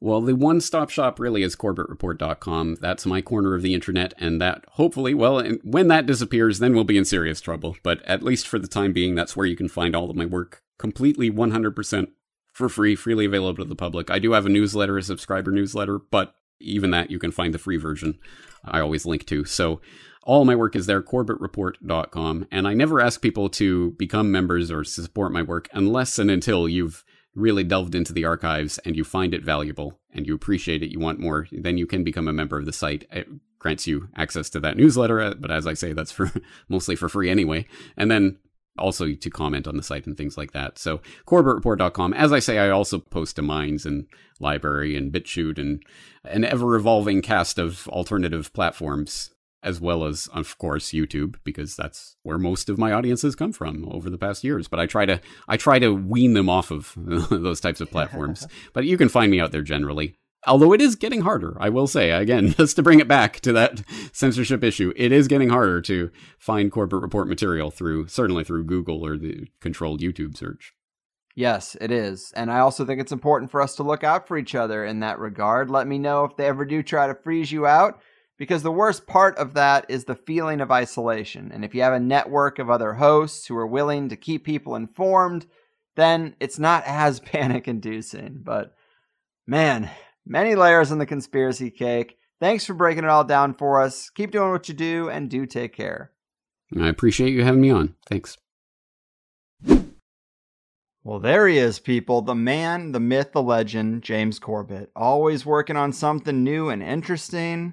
Well, the one stop shop really is corbettreport.com. That's my corner of the internet, and that hopefully, well, when that disappears, then we'll be in serious trouble. But at least for the time being, that's where you can find all of my work completely 100% for free, freely available to the public. I do have a newsletter, a subscriber newsletter, but even that you can find the free version. I always link to. So all my work is there, corbettreport.com. And I never ask people to become members or support my work unless and until you've really delved into the archives and you find it valuable and you appreciate it, you want more, then you can become a member of the site. It grants you access to that newsletter, uh, but as I say, that's for [laughs] mostly for free anyway. And then also to comment on the site and things like that. So corbettreport.com. As I say, I also post to Minds and LBRY and BitChute and an ever evolving cast of alternative platforms as well as of course YouTube because that's where most of my audiences come from over the past years but I try to I try to wean them off of [laughs] those types of platforms [laughs] but you can find me out there generally although it is getting harder I will say again [laughs] just to bring it back to that censorship issue it is getting harder to find Corbett Report material through certainly through Google or the controlled YouTube search Yes, it is. And I also think it's important for us to look out for each other in that regard. Let me know if they ever do try to freeze you out, because the worst part of that is the feeling of isolation. And if you have a network of other hosts who are willing to keep people informed, then it's not [laughs] as panic inducing. But man, many layers in the conspiracy cake. Thanks for breaking it all down for us. Keep doing what you do and do take care. I appreciate you having me on. Thanks. Well, there he is, people. The man, the myth, the legend, James Corbett. Always working on something new and interesting.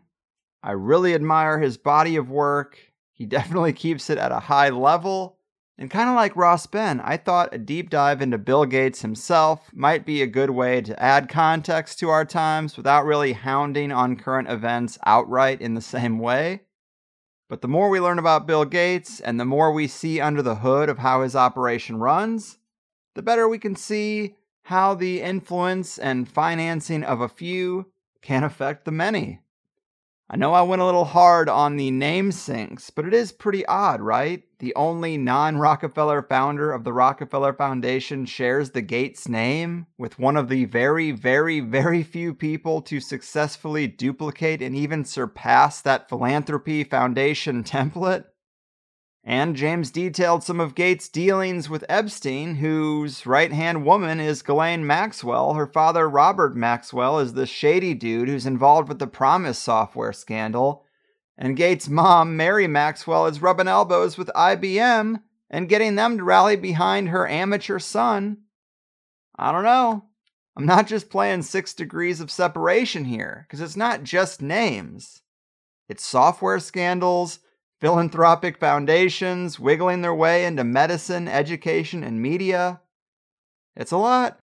I really admire his body of work. He [laughs] definitely keeps it at a high level. And kind of like Ross Ben, I thought a deep dive into Bill Gates himself might be a good way to add context to our times without really hounding on current events outright in the same way. But the more we learn about Bill Gates and the more we see under the hood of how his operation runs, the better we can see how the influence and financing of a few can affect the many. I know I went a little hard on the name sinks, but it is pretty odd, right? The only non Rockefeller founder of the Rockefeller Foundation shares the Gates name with one of the very, very, very few people to successfully duplicate and even surpass that philanthropy foundation [laughs] template. And James detailed some of Gates' dealings with Epstein, whose right hand woman is Ghislaine Maxwell. Her father, Robert Maxwell, is the shady dude who's involved with the PROMIS software scandal. And Gates' mom, Mary Maxwell, is rubbing elbows with IBM and getting them to rally behind her amateur son. I don't know. I'm not just playing six degrees of separation here, because it's not just names, it's software scandals philanthropic foundations wiggling their way into medicine, education, and media. It's a lot.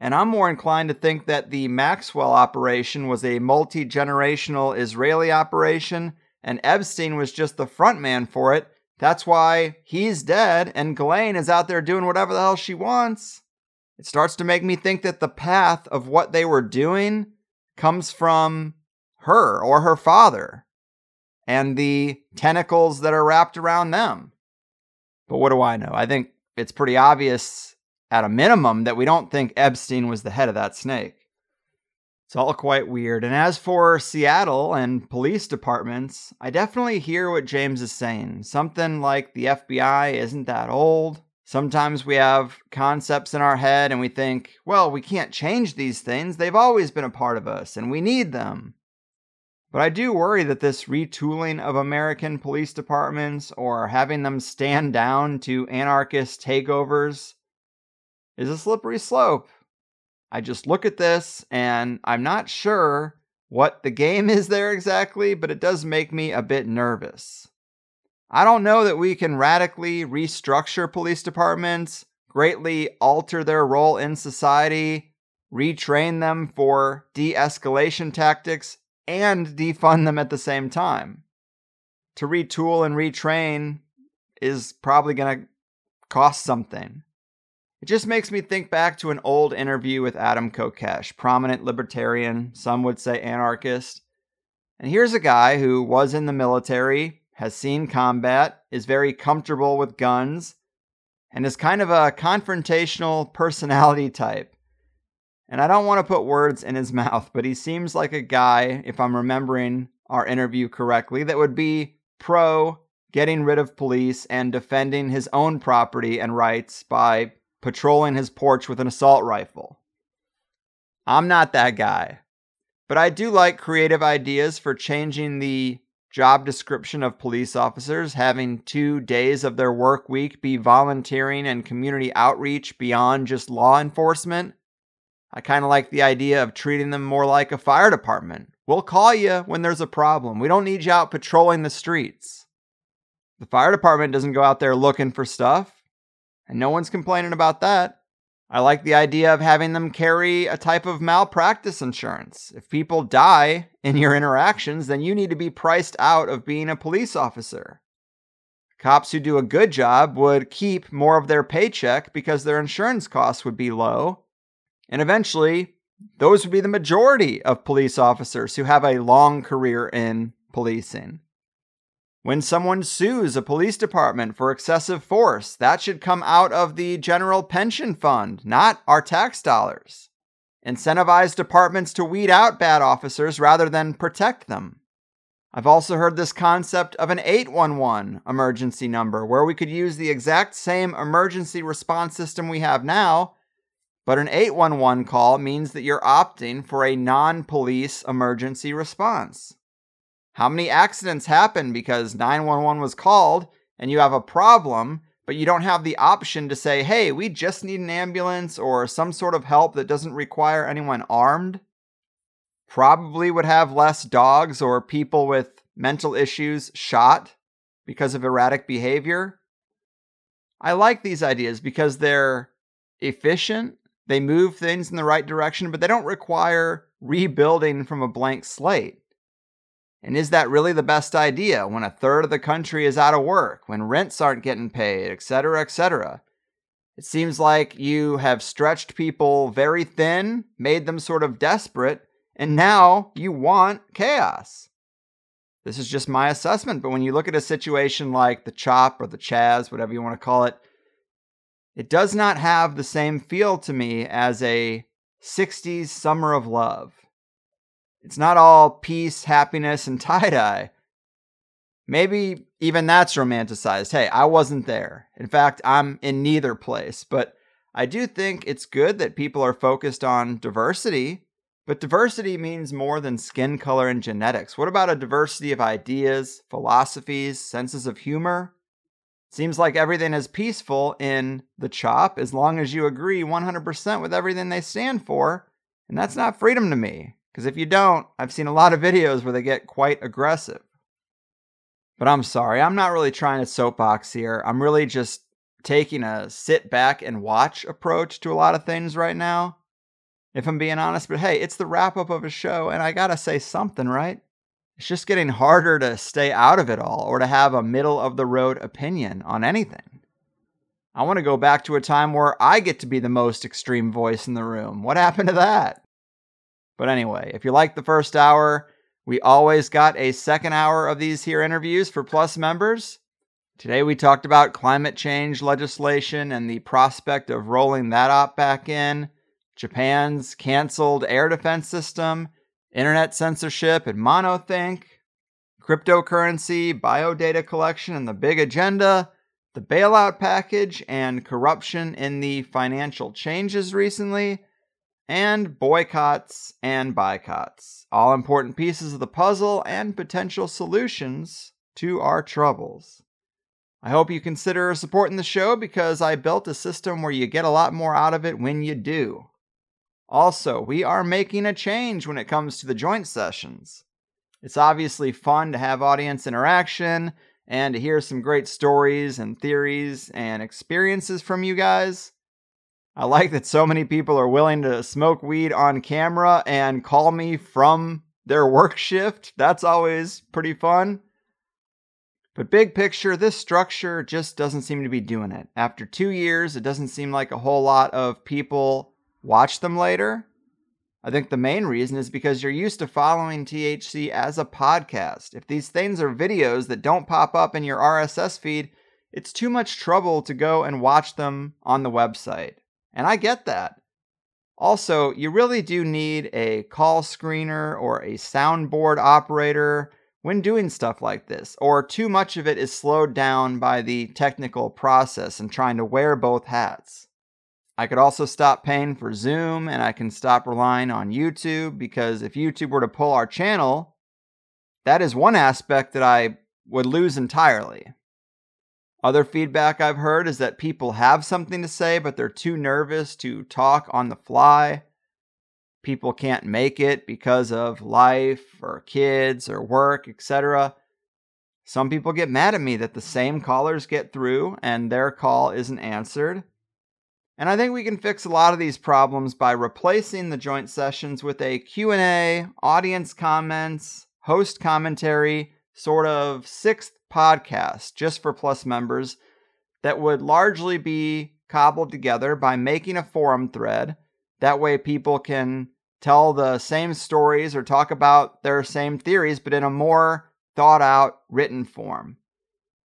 And I'm more inclined to think that the Maxwell operation was a multi generational Israeli operation, and Epstein was just the front man for it. That's why he's dead, and Ghislaine is out there doing whatever the hell she wants. It starts to make me think that the path of what they were doing comes from her or her father and the tentacles that are wrapped around them. But what do I know? I think it's pretty obvious at a minimum that we don't think Epstein was the head of that snake. It's all quite weird. And as for Seattle and police departments, I definitely hear what James is saying. Something like the FBI isn't that old. Sometimes we have concepts in our head and we think, well, we can't change these things. They've always been a part of us and we need them. But I do worry that this retooling of American police departments or having them stand down to anarchist takeovers is a slippery slope. I just look at this and I'm not sure what the game is there exactly, but it does make me a bit nervous. I don't know that we can radically restructure police departments, greatly alter their role in society, retrain them for de escalation tactics, and defund them at the same time. To retool and retrain is probably going to cost something. It just makes me think back to an old interview with Adam Kokesh, prominent libertarian, some would say anarchist. And here's a guy who was in the military, has seen combat, is very comfortable with guns, and is kind of a confrontational personality type. And I don't want to put words in his [laughs] mouth, but he seems like a guy, if I'm remembering our interview correctly, that would be pro getting rid of police and defending his own property and rights by patrolling his porch with an assault rifle. I'm not that guy, but I do like creative ideas for changing the job description of police officers, having two days of their work week be volunteering and community outreach beyond just law enforcement I kind of like the idea of treating them more like a fire department. We'll call you when there's a problem. We don't need you out patrolling the streets. The fire department doesn't go out there looking for stuff, and no one's complaining about that. I like the idea of having them carry a type of malpractice insurance. If people die in your interactions, then you need to be priced out of being a police officer. Cops who do a good job would keep more of their paycheck because their insurance costs would be low and eventually, those would be the majority of police officers who have a long career in policing. When someone sues a police department for excessive force, that should come out of the general pension fund, not our tax dollars. Incentivize departments to weed out bad officers rather than protect them. I've also heard this concept of an 811 emergency number where we could use the exact same emergency response system we have now, but an 811 call means that you're opting for a non police emergency response. How many accidents happen because 911 was called and you have a problem, but you don't have the option to say, hey, we just need an ambulance or some sort of help that doesn't require anyone armed? probably would have less dogs or people with mental issues shot because of erratic behavior. I like these ideas because they're efficient, they move things in the right direction, but they don't require rebuilding from a blank slate. And is that really the best idea when a third of the country is out of work, when rents aren't getting paid, etc., etc.? It seems like you have stretched people very thin, made them sort of desperate, and now you want chaos. This is just my assessment, but when you look at a situation like the CHOP or the CHAZ, whatever you want to call it, it does not have the same feel to me as a 60s summer of love. It's not all peace, happiness, and tie dye. Maybe even that's romanticized. Hey, I wasn't there. In fact, I'm in neither place. But I do think it's good that people are focused on diversity but diversity means more than skin color and genetics. What about a diversity of ideas, philosophies, senses of humor? Seems like everything is peaceful in the CHOP as long as you agree 100% with everything they stand for. And that's not freedom to me. Because if you don't, I've seen a lot of videos where they get quite aggressive. But I'm sorry, I'm not really trying to soapbox here. I'm really just taking a sit back and watch approach to a lot of things right now if I'm being honest. But hey, it's the wrap up of a show, and I gotta say something, right? It's just getting harder to stay out of it all or to have a middle of the road opinion on anything. I want to go back to a time where I get to be the most extreme voice in the room. What happened to that? But anyway, if you liked the first hour, we always got a second hour of these here interviews for Plus members. Today we talked about climate change legislation and the prospect of rolling that up back in. Japan's canceled air defense system, internet censorship and monothink, cryptocurrency, biodata collection and the big agenda, the bailout package, and corruption in the financial changes recently, and boycotts and boycotts. All important pieces of the puzzle and potential solutions to our troubles. I hope you consider supporting the show because I built a system where you get a lot more out of it when you do. Also, we are making a change when it comes to the joint sessions. It's obviously fun to have audience interaction and to hear some great stories and theories and experiences from you guys. I like that so many people are willing to smoke weed on camera and call me from their work [laughs] shift. That's always pretty fun. But big picture, this structure just doesn't seem to be doing it. After two years, it doesn't seem like a whole lot of people watch them later. I think the main reason is because you're used to following THC as a podcast. If these things are videos that don't pop up in your RSS feed, it's too much trouble to go and watch them on the website. And I get that. Also, you really do need a call screener or a soundboard operator when doing stuff like this, or too much of it is slowed down by the technical process and trying to wear both hats. I could also stop paying for Zoom and I can stop relying on YouTube because if YouTube were to pull our channel, that is one aspect that I would lose entirely. Other feedback I've heard is that people have something to say, but they're too nervous to talk on the fly. People can't make it because of life or kids or work, etc. Some people get mad at me that the same callers get through and their call isn't answered. And I think we can fix a lot of these problems by replacing the joint sessions with a Q&A, audience comments, host commentary, sort of sixth podcast just for Plus members that would largely be cobbled together by making a forum thread. That way people can tell the same stories or talk about their same theories, but in a more thought out written form.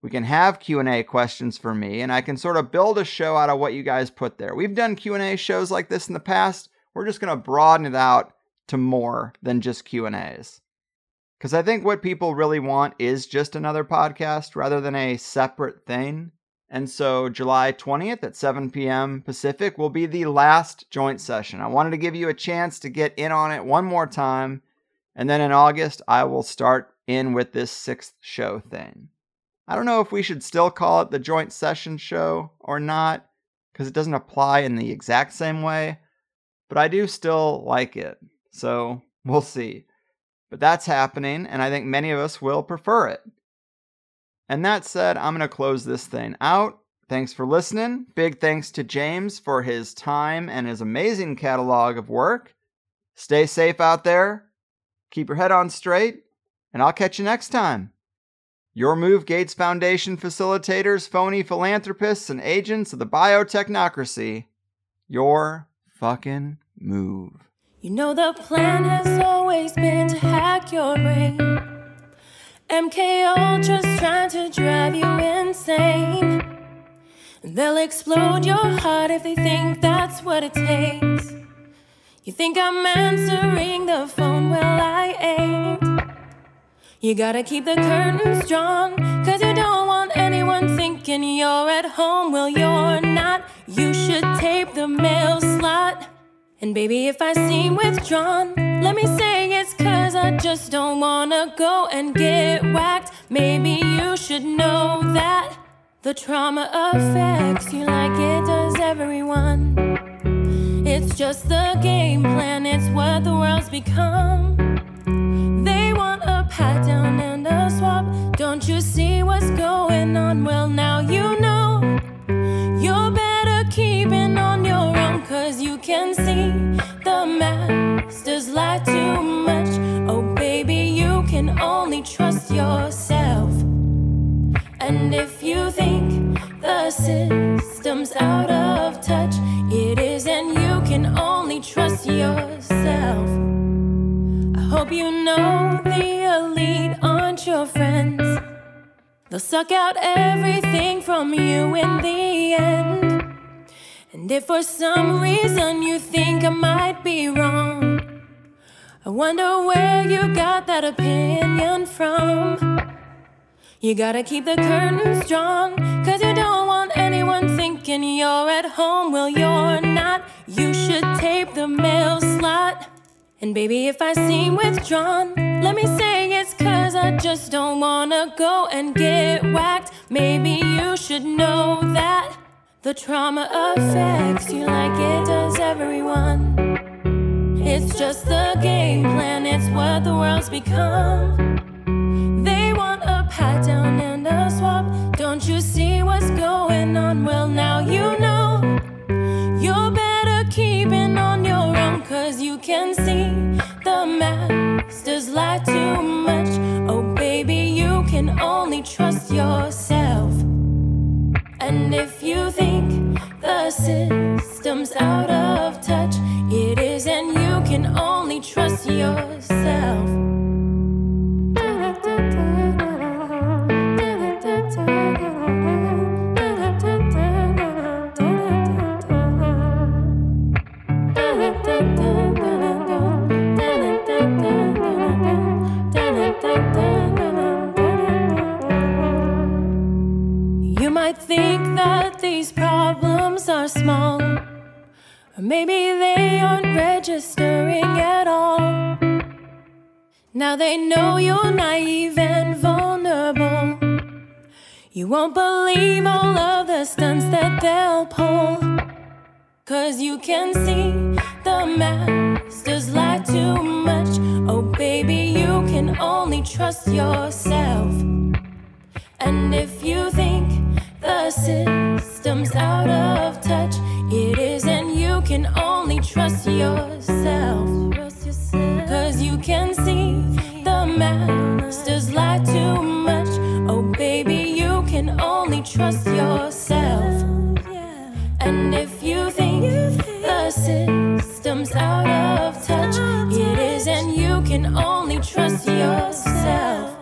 We can have Q&A questions for me and I can sort of build a show out of what you guys put there. We've done Q&A shows like this in the past. We're just going to broaden it out to more than just Q&As. Cuz I think what people really want is just another podcast rather than a separate thing. And so July 20th at 7 p.m. Pacific will be the last joint session. I wanted to give you a chance to get in on it one more time. And then in August, I will start in with this sixth show thing. I don't know if we should still call it the joint session show or not, because it doesn't apply in the exact same way, but I do still like it. So we'll see. But that's happening, and I think many of us will prefer it. And that said, I'm going to close this thing out. Thanks for listening. Big thanks to James for his time and his amazing catalog of work. Stay safe out there. Keep your head on straight, and I'll catch you next time. Your Move Gates Foundation facilitators, phony philanthropists, and agents of the biotechnocracy. Your fucking move. You know the plan has always been to hack your brain. MK Ultra's trying to drive you insane. They'll explode your heart if they think that's what it takes. You think I'm answering the phone? Well, I ain't. You gotta keep the curtains drawn, cause you don't want anyone thinking you're at home. Well, you're not. You should tape the mail slot. And baby, if I seem withdrawn, let me say it's cause I just don't wanna go and get whacked. Maybe you should know that the trauma affects you like it does everyone. It's just the game plan, it's what the world's become. A pat down and a swap. Don't you see what's going on? Well, now you know. You're better keeping on your own, cause you can see the masters lie too much. Oh, baby, you can only trust yourself. And if you think the system's out of touch, it is, and you can only trust yourself. Hope you know the elite aren't your friends. They'll suck out everything from you in the end. And if for some reason you think I might be wrong, I wonder where you got that opinion from. You gotta keep the curtains drawn, cause you don't want anyone thinking you're at home. Well, you're not. You should tape the mail slot. And baby, if I seem withdrawn, let me say it's cause I just don't wanna go and get whacked. Maybe you should know that the trauma affects you like it does everyone. It's just the game plan, it's what the world's become. They want a pat down and a swap. Don't you see what's going on? Well, now you can see the masters lie too much. Oh, baby, you can only trust yourself. And if you think the system's out of touch, it is, and you can only trust yourself. Are small, or maybe they aren't registering at all. Now they know you're naive and vulnerable. You won't believe all of the stunts that they'll pull. Cause you can see the masters lie too much. Oh, baby, you can only trust yourself. And if you think the system's out of touch, it is, and you can only trust yourself. Cause you can see the masters lie too much. Oh, baby, you can only trust yourself. And if you think the system's out of touch, it is, and you can only trust yourself.